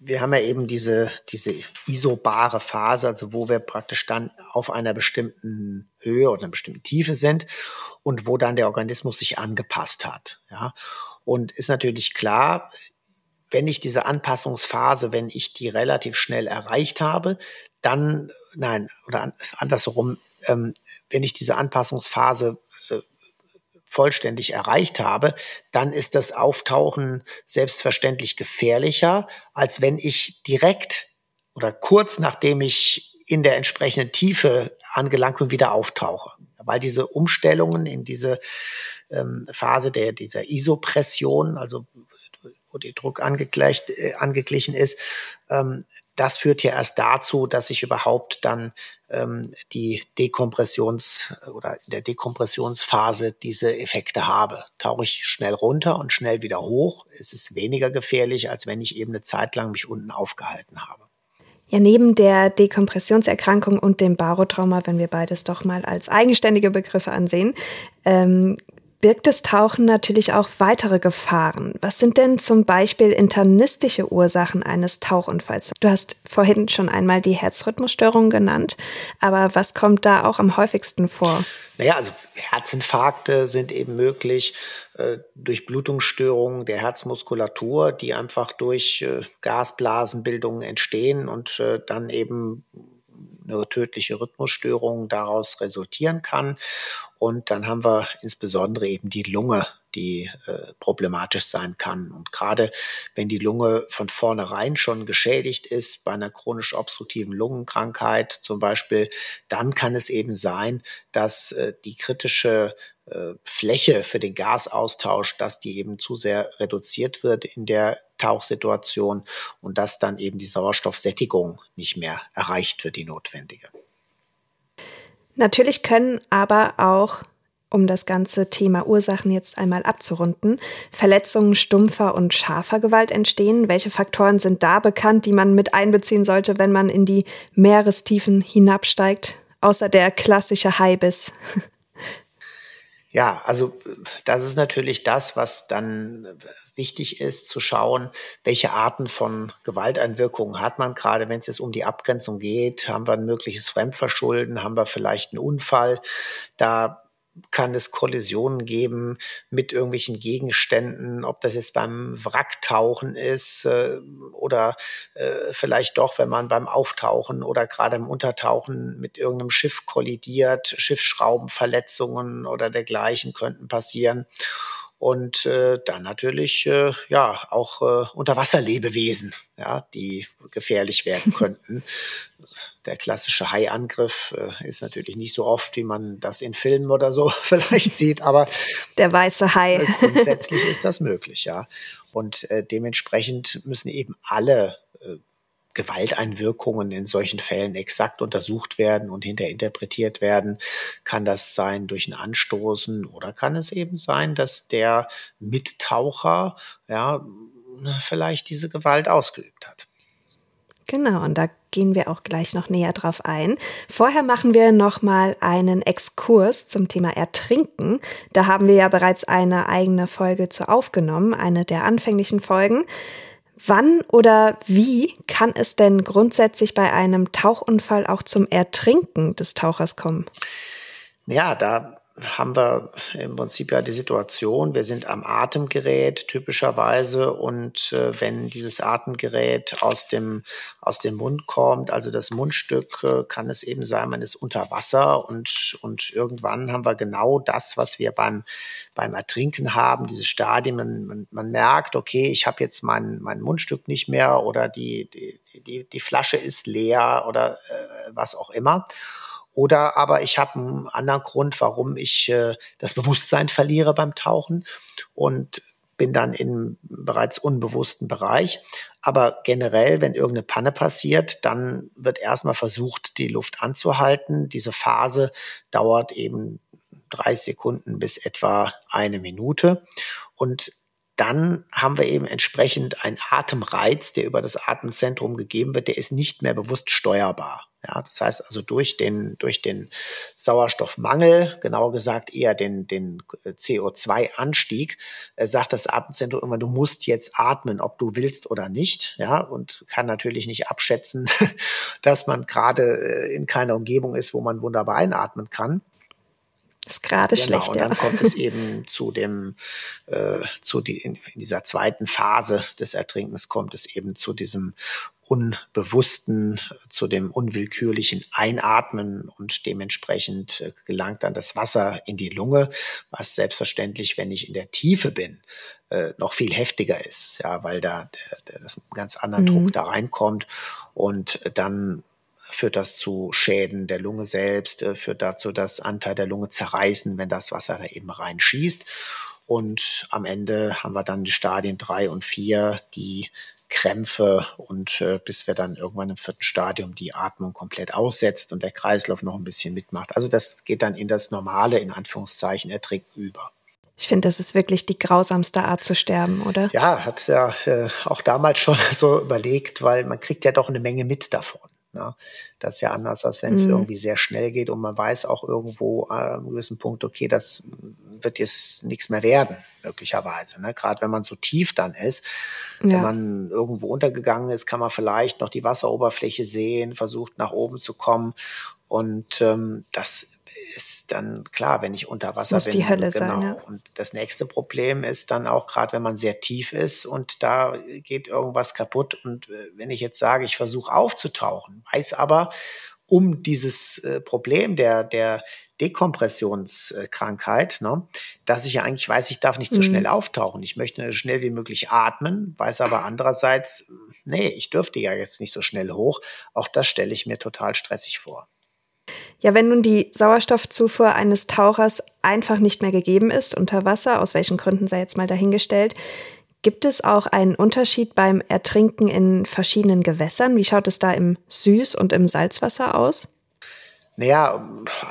wir haben ja eben diese, diese isobare Phase, also wo wir praktisch dann auf einer bestimmten Höhe oder einer bestimmten Tiefe sind und wo dann der Organismus sich angepasst hat. Ja. Und ist natürlich klar, wenn ich diese Anpassungsphase, wenn ich die relativ schnell erreicht habe, dann, nein, oder andersherum, ähm, wenn ich diese Anpassungsphase vollständig erreicht habe, dann ist das Auftauchen selbstverständlich gefährlicher, als wenn ich direkt oder kurz nachdem ich in der entsprechenden Tiefe angelangt bin, wieder auftauche. Weil diese Umstellungen in diese ähm, Phase der, dieser Isopression, also wo der Druck angegleicht, äh, angeglichen ist, ähm, das führt ja erst dazu, dass ich überhaupt dann ähm, die Dekompressions- oder in der Dekompressionsphase diese Effekte habe. Tauche ich schnell runter und schnell wieder hoch, ist es weniger gefährlich, als wenn ich eben eine Zeit lang mich unten aufgehalten habe. Ja, neben der Dekompressionserkrankung und dem Barotrauma, wenn wir beides doch mal als eigenständige Begriffe ansehen, ähm, birgt das Tauchen natürlich auch weitere Gefahren. Was sind denn zum Beispiel internistische Ursachen eines Tauchunfalls? Du hast vorhin schon einmal die Herzrhythmusstörung genannt, aber was kommt da auch am häufigsten vor? Naja, also Herzinfarkte sind eben möglich äh, durch Blutungsstörungen der Herzmuskulatur, die einfach durch äh, Gasblasenbildungen entstehen und äh, dann eben eine tödliche Rhythmusstörung daraus resultieren kann. Und dann haben wir insbesondere eben die Lunge, die äh, problematisch sein kann. Und gerade wenn die Lunge von vornherein schon geschädigt ist, bei einer chronisch obstruktiven Lungenkrankheit zum Beispiel, dann kann es eben sein, dass äh, die kritische Fläche für den Gasaustausch, dass die eben zu sehr reduziert wird in der Tauchsituation und dass dann eben die Sauerstoffsättigung nicht mehr erreicht wird, die notwendige. Natürlich können aber auch um das ganze Thema Ursachen jetzt einmal abzurunden. Verletzungen stumpfer und scharfer Gewalt entstehen. Welche Faktoren sind da bekannt, die man mit einbeziehen sollte, wenn man in die Meerestiefen hinabsteigt? Außer der klassische Haibiss. Ja, also das ist natürlich das, was dann wichtig ist, zu schauen, welche Arten von Gewalteinwirkungen hat man, gerade wenn es jetzt um die Abgrenzung geht. Haben wir ein mögliches Fremdverschulden? Haben wir vielleicht einen Unfall? Da kann es Kollisionen geben mit irgendwelchen Gegenständen, ob das jetzt beim Wracktauchen ist äh, oder äh, vielleicht doch, wenn man beim Auftauchen oder gerade im Untertauchen mit irgendeinem Schiff kollidiert, Schiffsschraubenverletzungen oder dergleichen könnten passieren und äh, dann natürlich äh, ja auch äh, Unterwasserlebewesen, ja, die gefährlich werden könnten. Der klassische Haiangriff äh, ist natürlich nicht so oft, wie man das in Filmen oder so vielleicht sieht, aber der weiße Hai. Äh, grundsätzlich ist das möglich, ja. Und äh, dementsprechend müssen eben alle äh, Gewalteinwirkungen in solchen Fällen exakt untersucht werden und hinterinterpretiert werden. Kann das sein durch ein Anstoßen oder kann es eben sein, dass der Mittaucher ja vielleicht diese Gewalt ausgeübt hat? Genau, und da gehen wir auch gleich noch näher drauf ein. Vorher machen wir noch mal einen Exkurs zum Thema Ertrinken. Da haben wir ja bereits eine eigene Folge zu aufgenommen, eine der anfänglichen Folgen. Wann oder wie kann es denn grundsätzlich bei einem Tauchunfall auch zum Ertrinken des Tauchers kommen? Ja, da haben wir im Prinzip ja die Situation, wir sind am Atemgerät typischerweise und äh, wenn dieses Atemgerät aus dem, aus dem Mund kommt, also das Mundstück, äh, kann es eben sein, man ist unter Wasser und, und irgendwann haben wir genau das, was wir beim, beim Ertrinken haben, dieses Stadium, man, man, man merkt, okay, ich habe jetzt mein, mein Mundstück nicht mehr oder die, die, die, die Flasche ist leer oder äh, was auch immer. Oder aber ich habe einen anderen Grund, warum ich äh, das Bewusstsein verliere beim Tauchen und bin dann im bereits unbewussten Bereich. Aber generell, wenn irgendeine Panne passiert, dann wird erstmal versucht, die Luft anzuhalten. Diese Phase dauert eben drei Sekunden bis etwa eine Minute. Und dann haben wir eben entsprechend einen Atemreiz, der über das Atemzentrum gegeben wird, der ist nicht mehr bewusst steuerbar. Ja, das heißt also durch den, durch den Sauerstoffmangel, genauer gesagt eher den, den CO2-Anstieg, äh, sagt das Atemzentrum immer, du musst jetzt atmen, ob du willst oder nicht. Ja, und kann natürlich nicht abschätzen, dass man gerade äh, in keiner Umgebung ist, wo man wunderbar einatmen kann. Ist gerade genau, schlecht. Und dann ja. kommt es eben zu dem, äh, zu die, in, in dieser zweiten Phase des Ertrinkens kommt es eben zu diesem unbewussten, zu dem unwillkürlichen Einatmen und dementsprechend äh, gelangt dann das Wasser in die Lunge, was selbstverständlich, wenn ich in der Tiefe bin, äh, noch viel heftiger ist, ja, weil da der, der, das ganz anderen mhm. Druck da reinkommt und dann führt das zu Schäden der Lunge selbst, äh, führt dazu, dass Anteil der Lunge zerreißen, wenn das Wasser da eben reinschießt. Und am Ende haben wir dann die Stadien drei und vier, die Krämpfe und äh, bis wir dann irgendwann im vierten Stadium die Atmung komplett aussetzt und der Kreislauf noch ein bisschen mitmacht. Also das geht dann in das normale, in Anführungszeichen, Ertrinken über. Ich finde, das ist wirklich die grausamste Art zu sterben, oder? Ja, hat ja äh, auch damals schon so überlegt, weil man kriegt ja doch eine Menge mit davon. Ne? Das ist ja anders, als wenn es mhm. irgendwie sehr schnell geht und man weiß auch irgendwo äh, an einem gewissen Punkt, okay, das wird jetzt nichts mehr werden, möglicherweise. Ne? Gerade wenn man so tief dann ist, ja. wenn man irgendwo untergegangen ist, kann man vielleicht noch die Wasseroberfläche sehen, versucht nach oben zu kommen. Und ähm, das ist dann klar, wenn ich unter Wasser das muss bin. die Hölle genau. sein. Ja. Und das nächste Problem ist dann auch gerade, wenn man sehr tief ist und da geht irgendwas kaputt. Und äh, wenn ich jetzt sage, ich versuche aufzutauchen, weiß aber um dieses äh, Problem der, der Dekompressionskrankheit, ne, dass ich ja eigentlich weiß, ich darf nicht so mhm. schnell auftauchen. Ich möchte so schnell wie möglich atmen, weiß aber andererseits, nee, ich dürfte ja jetzt nicht so schnell hoch. Auch das stelle ich mir total stressig vor. Ja, wenn nun die Sauerstoffzufuhr eines Tauchers einfach nicht mehr gegeben ist unter Wasser, aus welchen Gründen sei jetzt mal dahingestellt, gibt es auch einen Unterschied beim Ertrinken in verschiedenen Gewässern? Wie schaut es da im Süß- und im Salzwasser aus? Naja,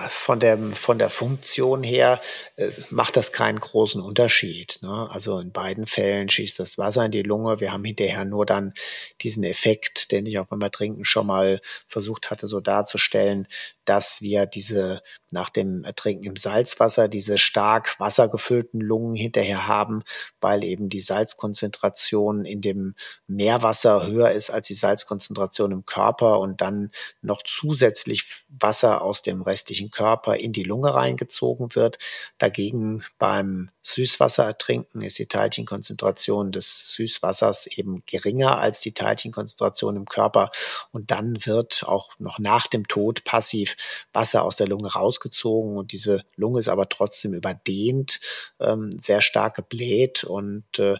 von der, von der Funktion her äh, macht das keinen großen Unterschied. Ne? Also in beiden Fällen schießt das Wasser in die Lunge. Wir haben hinterher nur dann diesen Effekt, den ich auch beim Ertrinken schon mal versucht hatte, so darzustellen, dass wir diese nach dem Ertrinken im Salzwasser diese stark wassergefüllten Lungen hinterher haben, weil eben die Salzkonzentration in dem Meerwasser höher ist als die Salzkonzentration im Körper und dann noch zusätzlich Wasser aus dem restlichen Körper in die Lunge reingezogen wird. Dagegen beim Süßwasserertrinken ist die Teilchenkonzentration des Süßwassers eben geringer als die Teilchenkonzentration im Körper und dann wird auch noch nach dem Tod passiv Wasser aus der Lunge rausgezogen und diese Lunge ist aber trotzdem überdehnt, ähm, sehr stark gebläht und äh,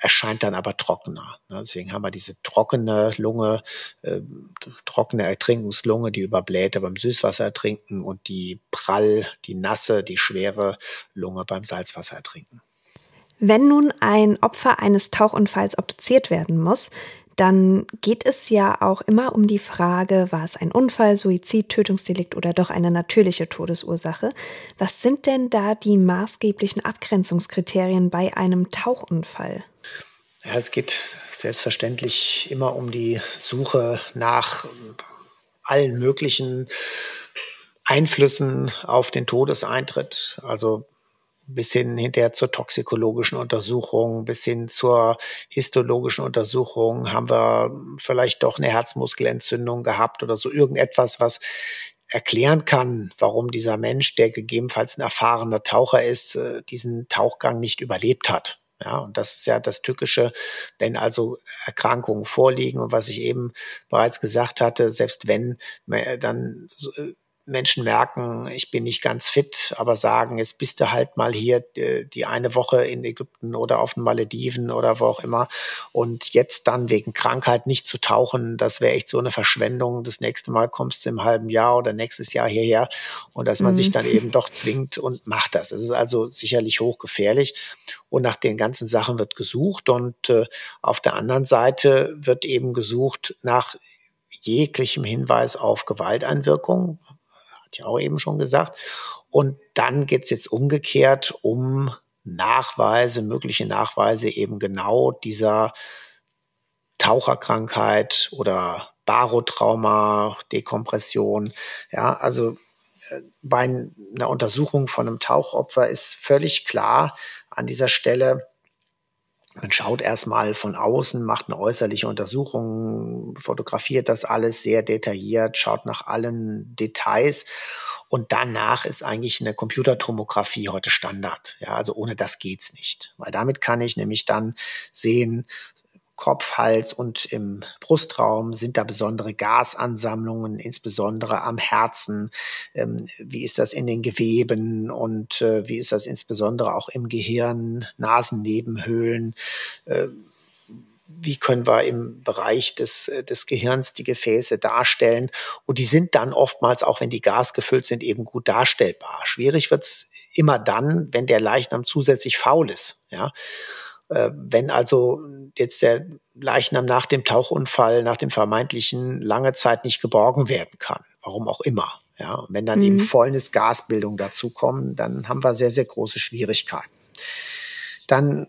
erscheint dann aber trockener. Ne? Deswegen haben wir diese trockene Lunge, äh, trockene Ertrinkungslunge, die überblähte beim Süßwasserertrinken und die prall, die nasse, die schwere Lunge beim Salzwasserertrinken. Wenn nun ein Opfer eines Tauchunfalls obduziert werden muss, dann geht es ja auch immer um die Frage, war es ein Unfall, Suizid, Tötungsdelikt oder doch eine natürliche Todesursache? Was sind denn da die maßgeblichen Abgrenzungskriterien bei einem Tauchunfall? Ja, es geht selbstverständlich immer um die Suche nach allen möglichen Einflüssen auf den Todeseintritt. Also bis hin hinterher zur toxikologischen Untersuchung, bis hin zur histologischen Untersuchung, haben wir vielleicht doch eine Herzmuskelentzündung gehabt oder so irgendetwas, was erklären kann, warum dieser Mensch, der gegebenenfalls ein erfahrener Taucher ist, äh, diesen Tauchgang nicht überlebt hat. Ja, und das ist ja das Tückische, wenn also Erkrankungen vorliegen und was ich eben bereits gesagt hatte, selbst wenn dann äh, Menschen merken, ich bin nicht ganz fit, aber sagen, jetzt bist du halt mal hier äh, die eine Woche in Ägypten oder auf den Malediven oder wo auch immer und jetzt dann wegen Krankheit nicht zu tauchen, das wäre echt so eine Verschwendung. Das nächste Mal kommst du im halben Jahr oder nächstes Jahr hierher und dass man mhm. sich dann eben doch zwingt und macht das. Es ist also sicherlich hochgefährlich und nach den ganzen Sachen wird gesucht und äh, auf der anderen Seite wird eben gesucht nach jeglichem Hinweis auf Gewalteinwirkung, ja auch eben schon gesagt. Und dann geht's jetzt umgekehrt um Nachweise, mögliche Nachweise eben genau dieser Taucherkrankheit oder Barotrauma, Dekompression. Ja, also äh, bei einer Untersuchung von einem Tauchopfer ist völlig klar an dieser Stelle, man schaut erstmal von außen, macht eine äußerliche Untersuchung, fotografiert das alles sehr detailliert, schaut nach allen Details. Und danach ist eigentlich eine Computertomographie heute Standard. Ja, also ohne das geht's nicht. Weil damit kann ich nämlich dann sehen, Kopf, Hals und im Brustraum sind da besondere Gasansammlungen, insbesondere am Herzen. Ähm, wie ist das in den Geweben und äh, wie ist das insbesondere auch im Gehirn, Nasennebenhöhlen? Äh, wie können wir im Bereich des, des Gehirns die Gefäße darstellen? Und die sind dann oftmals, auch wenn die gasgefüllt sind, eben gut darstellbar. Schwierig wird's immer dann, wenn der Leichnam zusätzlich faul ist. Ja? Äh, wenn also jetzt der Leichnam nach dem Tauchunfall, nach dem vermeintlichen lange Zeit nicht geborgen werden kann, warum auch immer. Ja, und wenn dann mhm. eben volles Gasbildung dazukommen, dann haben wir sehr, sehr große Schwierigkeiten. Dann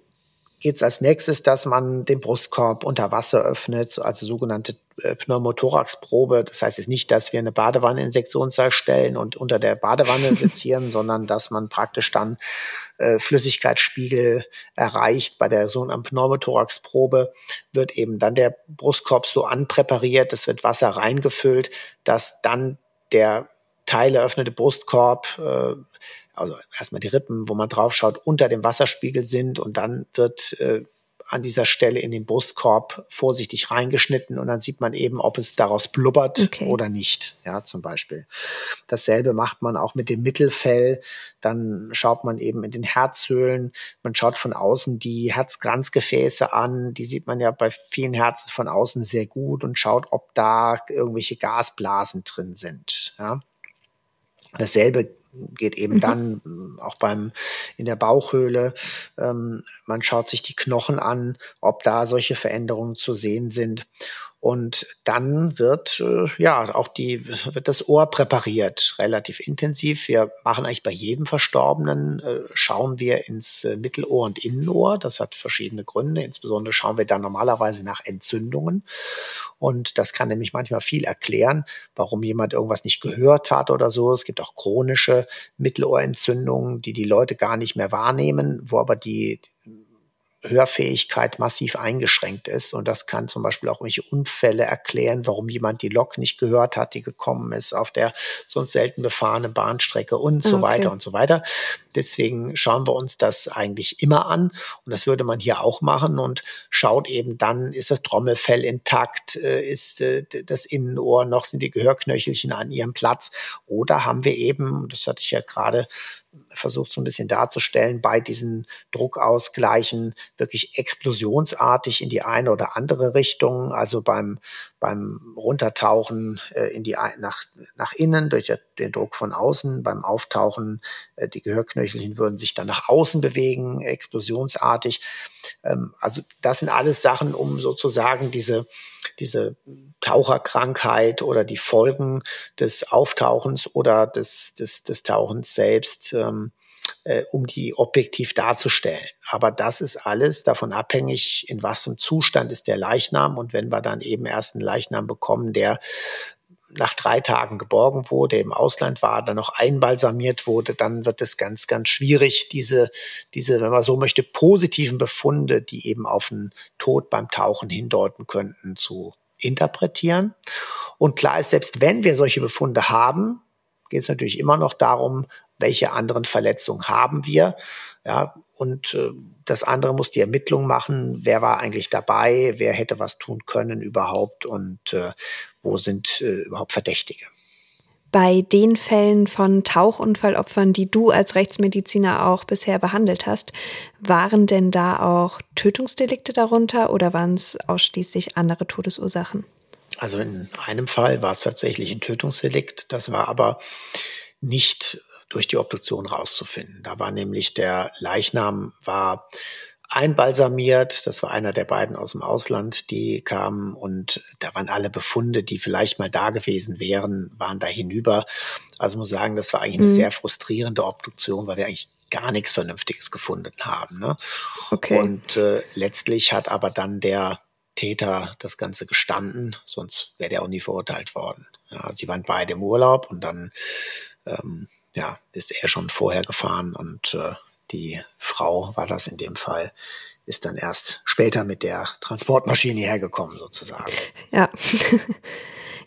geht es als nächstes, dass man den Brustkorb unter Wasser öffnet, also sogenannte äh, Pneumothoraxprobe. Das heißt jetzt nicht, dass wir eine Badewanne in Sektionssaal stellen und unter der Badewanne sezieren, sondern dass man praktisch dann äh, Flüssigkeitsspiegel erreicht. Bei der sogenannten Pneumothoraxprobe wird eben dann der Brustkorb so anpräpariert, es wird Wasser reingefüllt, dass dann der teileröffnete Brustkorb äh, also erstmal die Rippen, wo man drauf schaut, unter dem Wasserspiegel sind und dann wird äh, an dieser Stelle in den Brustkorb vorsichtig reingeschnitten und dann sieht man eben, ob es daraus blubbert okay. oder nicht. Ja, zum Beispiel. Dasselbe macht man auch mit dem Mittelfell. Dann schaut man eben in den Herzhöhlen. Man schaut von außen die Herzkranzgefäße an. Die sieht man ja bei vielen Herzen von außen sehr gut und schaut, ob da irgendwelche Gasblasen drin sind. Ja. Dasselbe geht eben mhm. dann auch beim in der Bauchhöhle. Ähm, man schaut sich die Knochen an, ob da solche Veränderungen zu sehen sind. Und dann wird äh, ja auch die wird das Ohr präpariert, relativ intensiv. Wir machen eigentlich bei jedem Verstorbenen äh, schauen wir ins äh, Mittelohr und Innenohr. Das hat verschiedene Gründe. Insbesondere schauen wir da normalerweise nach Entzündungen. Und das kann nämlich manchmal viel erklären, warum jemand irgendwas nicht gehört hat oder so. Es gibt auch chronische Mittelohrentzündungen, die die Leute gar nicht mehr wahrnehmen, wo aber die Hörfähigkeit massiv eingeschränkt ist. Und das kann zum Beispiel auch welche Unfälle erklären, warum jemand die Lok nicht gehört hat, die gekommen ist auf der sonst selten befahrenen Bahnstrecke und so okay. weiter und so weiter. Deswegen schauen wir uns das eigentlich immer an. Und das würde man hier auch machen und schaut eben dann, ist das Trommelfell intakt, äh, ist äh, das Innenohr noch, sind die Gehörknöchelchen an ihrem Platz oder haben wir eben, das hatte ich ja gerade versucht so ein bisschen darzustellen, bei diesen Druckausgleichen wirklich explosionsartig in die eine oder andere Richtung, also beim, beim Runtertauchen äh, in die, nach, nach innen durch den Druck von außen, beim Auftauchen, äh, die Gehörknöchelchen würden sich dann nach außen bewegen, explosionsartig. Ähm, also das sind alles Sachen, um sozusagen diese, diese Taucherkrankheit oder die Folgen des Auftauchens oder des, des, des Tauchens selbst ähm, äh, um die objektiv darzustellen. Aber das ist alles davon abhängig, in was im Zustand ist der Leichnam. Und wenn wir dann eben erst einen Leichnam bekommen, der nach drei Tagen geborgen wurde, im Ausland war, dann noch einbalsamiert wurde, dann wird es ganz, ganz schwierig, diese, diese, wenn man so möchte, positiven Befunde, die eben auf einen Tod beim Tauchen hindeuten könnten, zu interpretieren. Und klar ist, selbst wenn wir solche Befunde haben, geht es natürlich immer noch darum, welche anderen Verletzungen haben wir. Ja, und äh, das andere muss die Ermittlung machen, wer war eigentlich dabei, wer hätte was tun können überhaupt und äh, wo sind äh, überhaupt Verdächtige. Bei den Fällen von Tauchunfallopfern, die du als Rechtsmediziner auch bisher behandelt hast, waren denn da auch Tötungsdelikte darunter oder waren es ausschließlich andere Todesursachen? Also in einem Fall war es tatsächlich ein Tötungsdelikt, das war aber nicht durch die Obduktion rauszufinden. Da war nämlich der Leichnam war einbalsamiert. Das war einer der beiden aus dem Ausland, die kamen und da waren alle Befunde, die vielleicht mal da gewesen wären, waren da hinüber. Also muss sagen, das war eigentlich eine mhm. sehr frustrierende Obduktion, weil wir eigentlich gar nichts Vernünftiges gefunden haben. Ne? Okay. Und äh, letztlich hat aber dann der Täter das Ganze gestanden, sonst wäre der auch nie verurteilt worden. Ja, sie waren beide im Urlaub und dann ähm, ja, ist er schon vorher gefahren und äh, die Frau war das in dem Fall, ist dann erst später mit der Transportmaschine hergekommen sozusagen. Ja.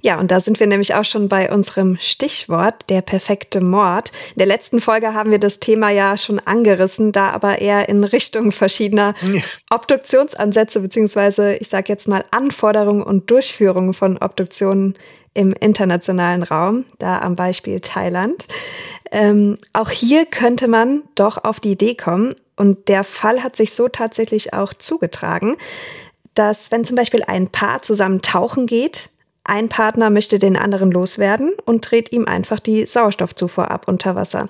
Ja, und da sind wir nämlich auch schon bei unserem Stichwort, der perfekte Mord. In der letzten Folge haben wir das Thema ja schon angerissen, da aber eher in Richtung verschiedener Obduktionsansätze beziehungsweise ich sage jetzt mal Anforderungen und Durchführung von Obduktionen im internationalen Raum, da am Beispiel Thailand. Ähm, auch hier könnte man doch auf die Idee kommen, und der Fall hat sich so tatsächlich auch zugetragen, dass wenn zum Beispiel ein Paar zusammen tauchen geht, ein Partner möchte den anderen loswerden und dreht ihm einfach die Sauerstoffzufuhr ab unter Wasser.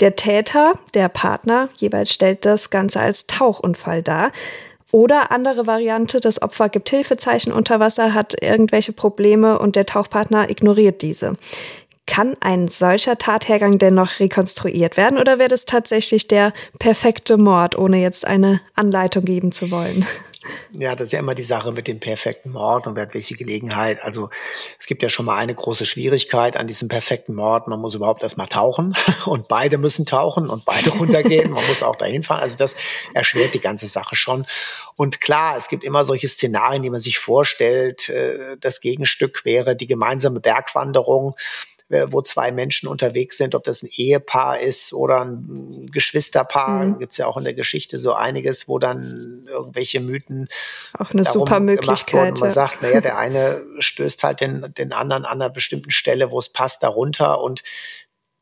Der Täter, der Partner, jeweils stellt das Ganze als Tauchunfall dar. Oder andere Variante, das Opfer gibt Hilfezeichen unter Wasser, hat irgendwelche Probleme und der Tauchpartner ignoriert diese. Kann ein solcher Tathergang denn noch rekonstruiert werden oder wäre das tatsächlich der perfekte Mord, ohne jetzt eine Anleitung geben zu wollen? Ja, das ist ja immer die Sache mit dem perfekten Mord und wer welche Gelegenheit. Also es gibt ja schon mal eine große Schwierigkeit an diesem perfekten Mord. Man muss überhaupt erstmal tauchen und beide müssen tauchen und beide runtergehen. Man muss auch dahin fahren. Also das erschwert die ganze Sache schon. Und klar, es gibt immer solche Szenarien, die man sich vorstellt. Äh, das Gegenstück wäre die gemeinsame Bergwanderung wo zwei Menschen unterwegs sind, ob das ein Ehepaar ist oder ein Geschwisterpaar. Mhm. Gibt es ja auch in der Geschichte so einiges, wo dann irgendwelche Mythen. Auch eine super Möglichkeit. Man ja. sagt, naja, der eine stößt halt den, den anderen an einer bestimmten Stelle, wo es passt, darunter und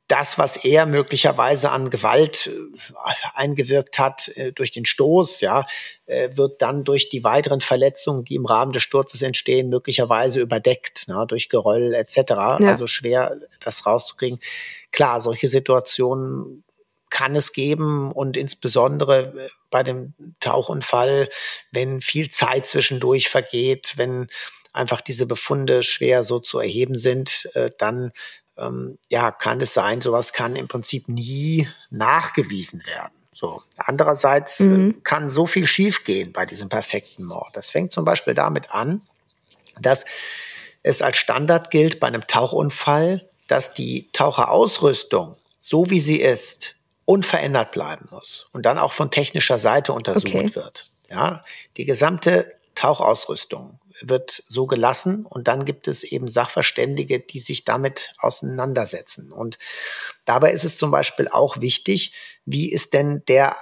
das, was er möglicherweise an Gewalt äh, eingewirkt hat äh, durch den Stoß, ja, äh, wird dann durch die weiteren Verletzungen, die im Rahmen des Sturzes entstehen, möglicherweise überdeckt, na, durch Geröll etc. Ja. Also schwer, das rauszukriegen. Klar, solche Situationen kann es geben und insbesondere bei dem Tauchunfall, wenn viel Zeit zwischendurch vergeht, wenn einfach diese Befunde schwer so zu erheben sind, dann ähm, ja, kann es sein, sowas kann im Prinzip nie nachgewiesen werden. So. Andererseits äh, mhm. kann so viel schiefgehen bei diesem perfekten Mord. Das fängt zum Beispiel damit an, dass es als Standard gilt bei einem Tauchunfall, dass die Taucherausrüstung, so wie sie ist, unverändert bleiben muss und dann auch von technischer Seite untersucht okay. wird. Ja, die gesamte Tauchausrüstung wird so gelassen und dann gibt es eben Sachverständige, die sich damit auseinandersetzen. Und dabei ist es zum Beispiel auch wichtig, wie ist denn der,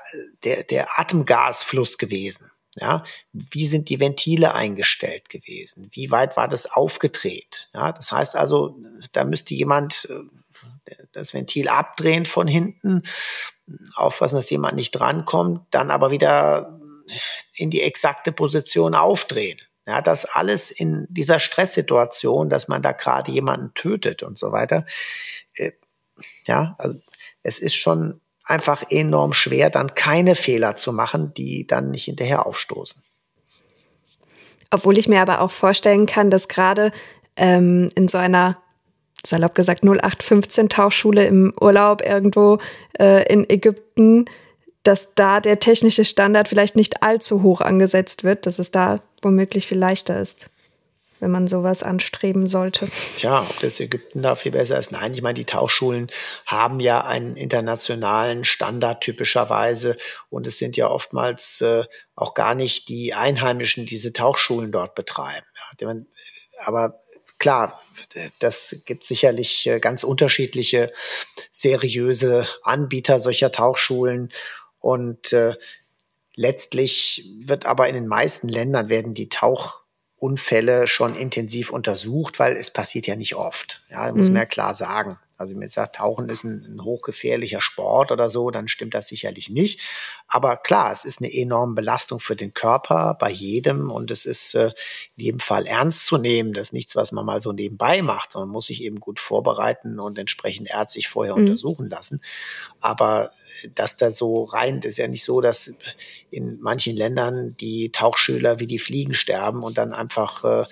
der, der Atemgasfluss gewesen? Ja, wie sind die Ventile eingestellt gewesen? Wie weit war das aufgedreht? Ja, das heißt also, da müsste jemand äh, das Ventil abdrehen von hinten, aufpassen, dass jemand nicht drankommt, dann aber wieder in die exakte Position aufdrehen. Ja, das alles in dieser Stresssituation, dass man da gerade jemanden tötet und so weiter. Äh, ja, also es ist schon einfach enorm schwer, dann keine Fehler zu machen, die dann nicht hinterher aufstoßen. Obwohl ich mir aber auch vorstellen kann, dass gerade ähm, in so einer salopp gesagt 0815 Tauchschule im Urlaub irgendwo äh, in Ägypten dass da der technische Standard vielleicht nicht allzu hoch angesetzt wird, dass es da womöglich viel leichter ist, wenn man sowas anstreben sollte. Tja, ob das Ägypten da viel besser ist. Nein, ich meine, die Tauchschulen haben ja einen internationalen Standard typischerweise und es sind ja oftmals äh, auch gar nicht die Einheimischen, die diese Tauchschulen dort betreiben. Aber klar, das gibt sicherlich äh, ganz unterschiedliche seriöse Anbieter solcher Tauchschulen und äh, letztlich wird aber in den meisten Ländern werden die Tauchunfälle schon intensiv untersucht, weil es passiert ja nicht oft. Ja, muss mhm. man ja klar sagen. Also wenn man sagt, Tauchen ist ein, ein, hochgefährlicher Sport oder so, dann stimmt das sicherlich nicht. Aber klar, es ist eine enorme Belastung für den Körper bei jedem und es ist äh, in jedem Fall ernst zu nehmen. Das ist nichts, was man mal so nebenbei macht, sondern muss sich eben gut vorbereiten und entsprechend ärztlich vorher mhm. untersuchen lassen. Aber äh, dass da so rein, das ist ja nicht so, dass in manchen Ländern die Tauchschüler wie die Fliegen sterben und dann einfach äh,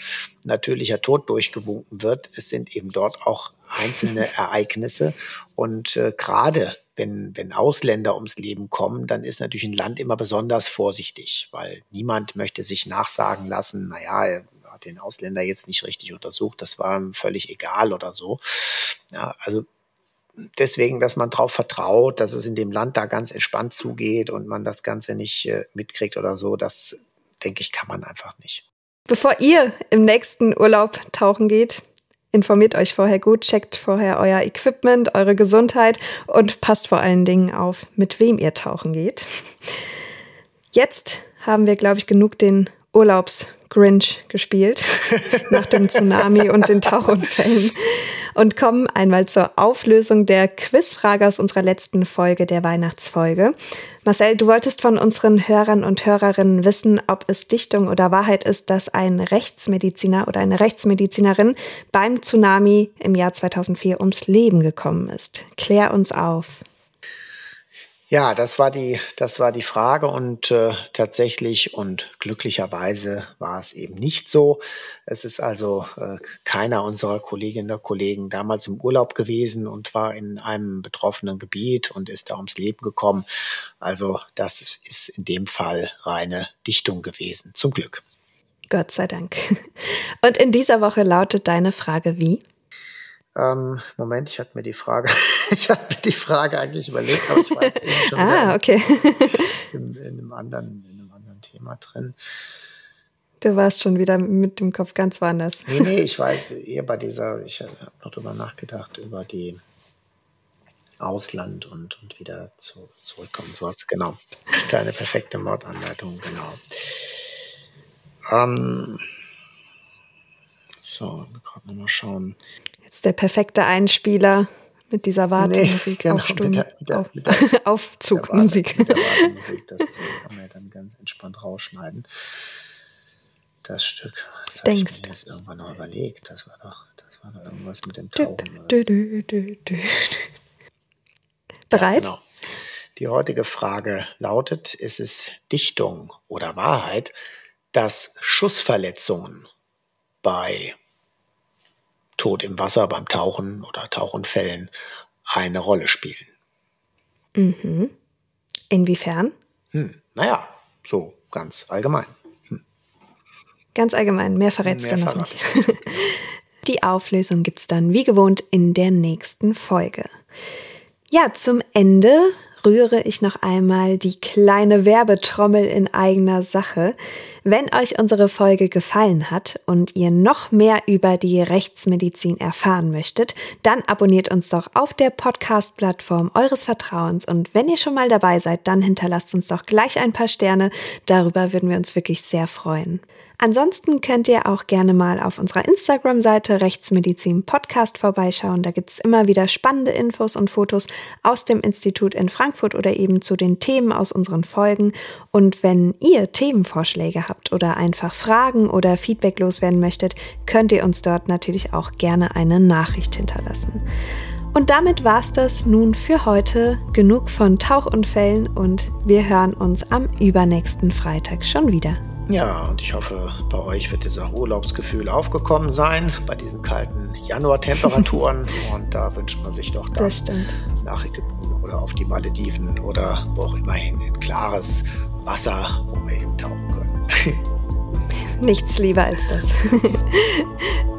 natürlicher Tod durchgewunken wird. Es sind eben dort auch einzelne Ereignisse. Und äh, gerade wenn, wenn Ausländer ums Leben kommen, dann ist natürlich ein Land immer besonders vorsichtig, weil niemand möchte sich nachsagen lassen, naja, er hat den Ausländer jetzt nicht richtig untersucht, das war ihm völlig egal oder so. Ja, also deswegen, dass man darauf vertraut, dass es in dem Land da ganz entspannt zugeht und man das Ganze nicht äh, mitkriegt oder so, das denke ich, kann man einfach nicht. Bevor ihr im nächsten Urlaub tauchen geht, informiert euch vorher gut, checkt vorher euer Equipment, eure Gesundheit und passt vor allen Dingen auf, mit wem ihr tauchen geht. Jetzt haben wir, glaube ich, genug den Urlaubs Grinch gespielt nach dem Tsunami und den Tauchunfällen und kommen einmal zur Auflösung der Quizfrage aus unserer letzten Folge, der Weihnachtsfolge. Marcel, du wolltest von unseren Hörern und Hörerinnen wissen, ob es Dichtung oder Wahrheit ist, dass ein Rechtsmediziner oder eine Rechtsmedizinerin beim Tsunami im Jahr 2004 ums Leben gekommen ist. Klär uns auf. Ja, das war die, das war die Frage und äh, tatsächlich und glücklicherweise war es eben nicht so. Es ist also äh, keiner unserer Kolleginnen und Kollegen damals im Urlaub gewesen und war in einem betroffenen Gebiet und ist da ums Leben gekommen. Also das ist in dem Fall reine Dichtung gewesen, zum Glück. Gott sei Dank. Und in dieser Woche lautet deine Frage wie? Ähm, Moment, ich hatte mir die Frage, ich hatte mir die Frage eigentlich überlegt, aber ich war jetzt eben schon ah, okay. in, in, einem anderen, in einem anderen Thema drin. Du warst schon wieder mit dem Kopf ganz woanders. Nee, nee, ich weiß eher bei dieser, ich habe noch drüber nachgedacht, über die Ausland und, und wieder zu, zurückkommen. So was, genau. Eine perfekte Mordanleitung, genau. Ähm, so, gerade nochmal schauen ist der perfekte Einspieler mit dieser Wartemusik, nee, genau, Aufstum, mit der, mit der, mit der, Aufzugmusik. Der Wartemusik, das kann man ja dann ganz entspannt rausschneiden. Das Stück. Das habe ich mir jetzt irgendwann noch überlegt. Das war doch, das war doch irgendwas mit dem Tauchen. Du, Bereit? Ja, genau. Die heutige Frage lautet, ist es Dichtung oder Wahrheit, dass Schussverletzungen bei Tod im Wasser, beim Tauchen oder Tauchunfällen eine Rolle spielen. Mhm. Inwiefern? Hm, naja, so ganz allgemein. Hm. Ganz allgemein, mehr verrätst mehr du noch nicht. Die Auflösung gibt es dann wie gewohnt in der nächsten Folge. Ja, zum Ende rühre ich noch einmal die kleine Werbetrommel in eigener Sache. Wenn euch unsere Folge gefallen hat und ihr noch mehr über die Rechtsmedizin erfahren möchtet, dann abonniert uns doch auf der Podcast-Plattform eures Vertrauens und wenn ihr schon mal dabei seid, dann hinterlasst uns doch gleich ein paar Sterne. Darüber würden wir uns wirklich sehr freuen. Ansonsten könnt ihr auch gerne mal auf unserer Instagram-Seite Rechtsmedizin Podcast vorbeischauen. Da gibt es immer wieder spannende Infos und Fotos aus dem Institut in Frankfurt oder eben zu den Themen aus unseren Folgen. Und wenn ihr Themenvorschläge habt oder einfach Fragen oder Feedback loswerden möchtet, könnt ihr uns dort natürlich auch gerne eine Nachricht hinterlassen. Und damit war's das nun für heute. Genug von Tauchunfällen und wir hören uns am übernächsten Freitag schon wieder. Ja, und ich hoffe, bei euch wird dieser Urlaubsgefühl aufgekommen sein, bei diesen kalten Januartemperaturen. und da wünscht man sich doch dann nach Ägypten oder auf die Malediven oder wo auch immerhin in klares Wasser, wo wir eben tauchen können. Nichts lieber als das.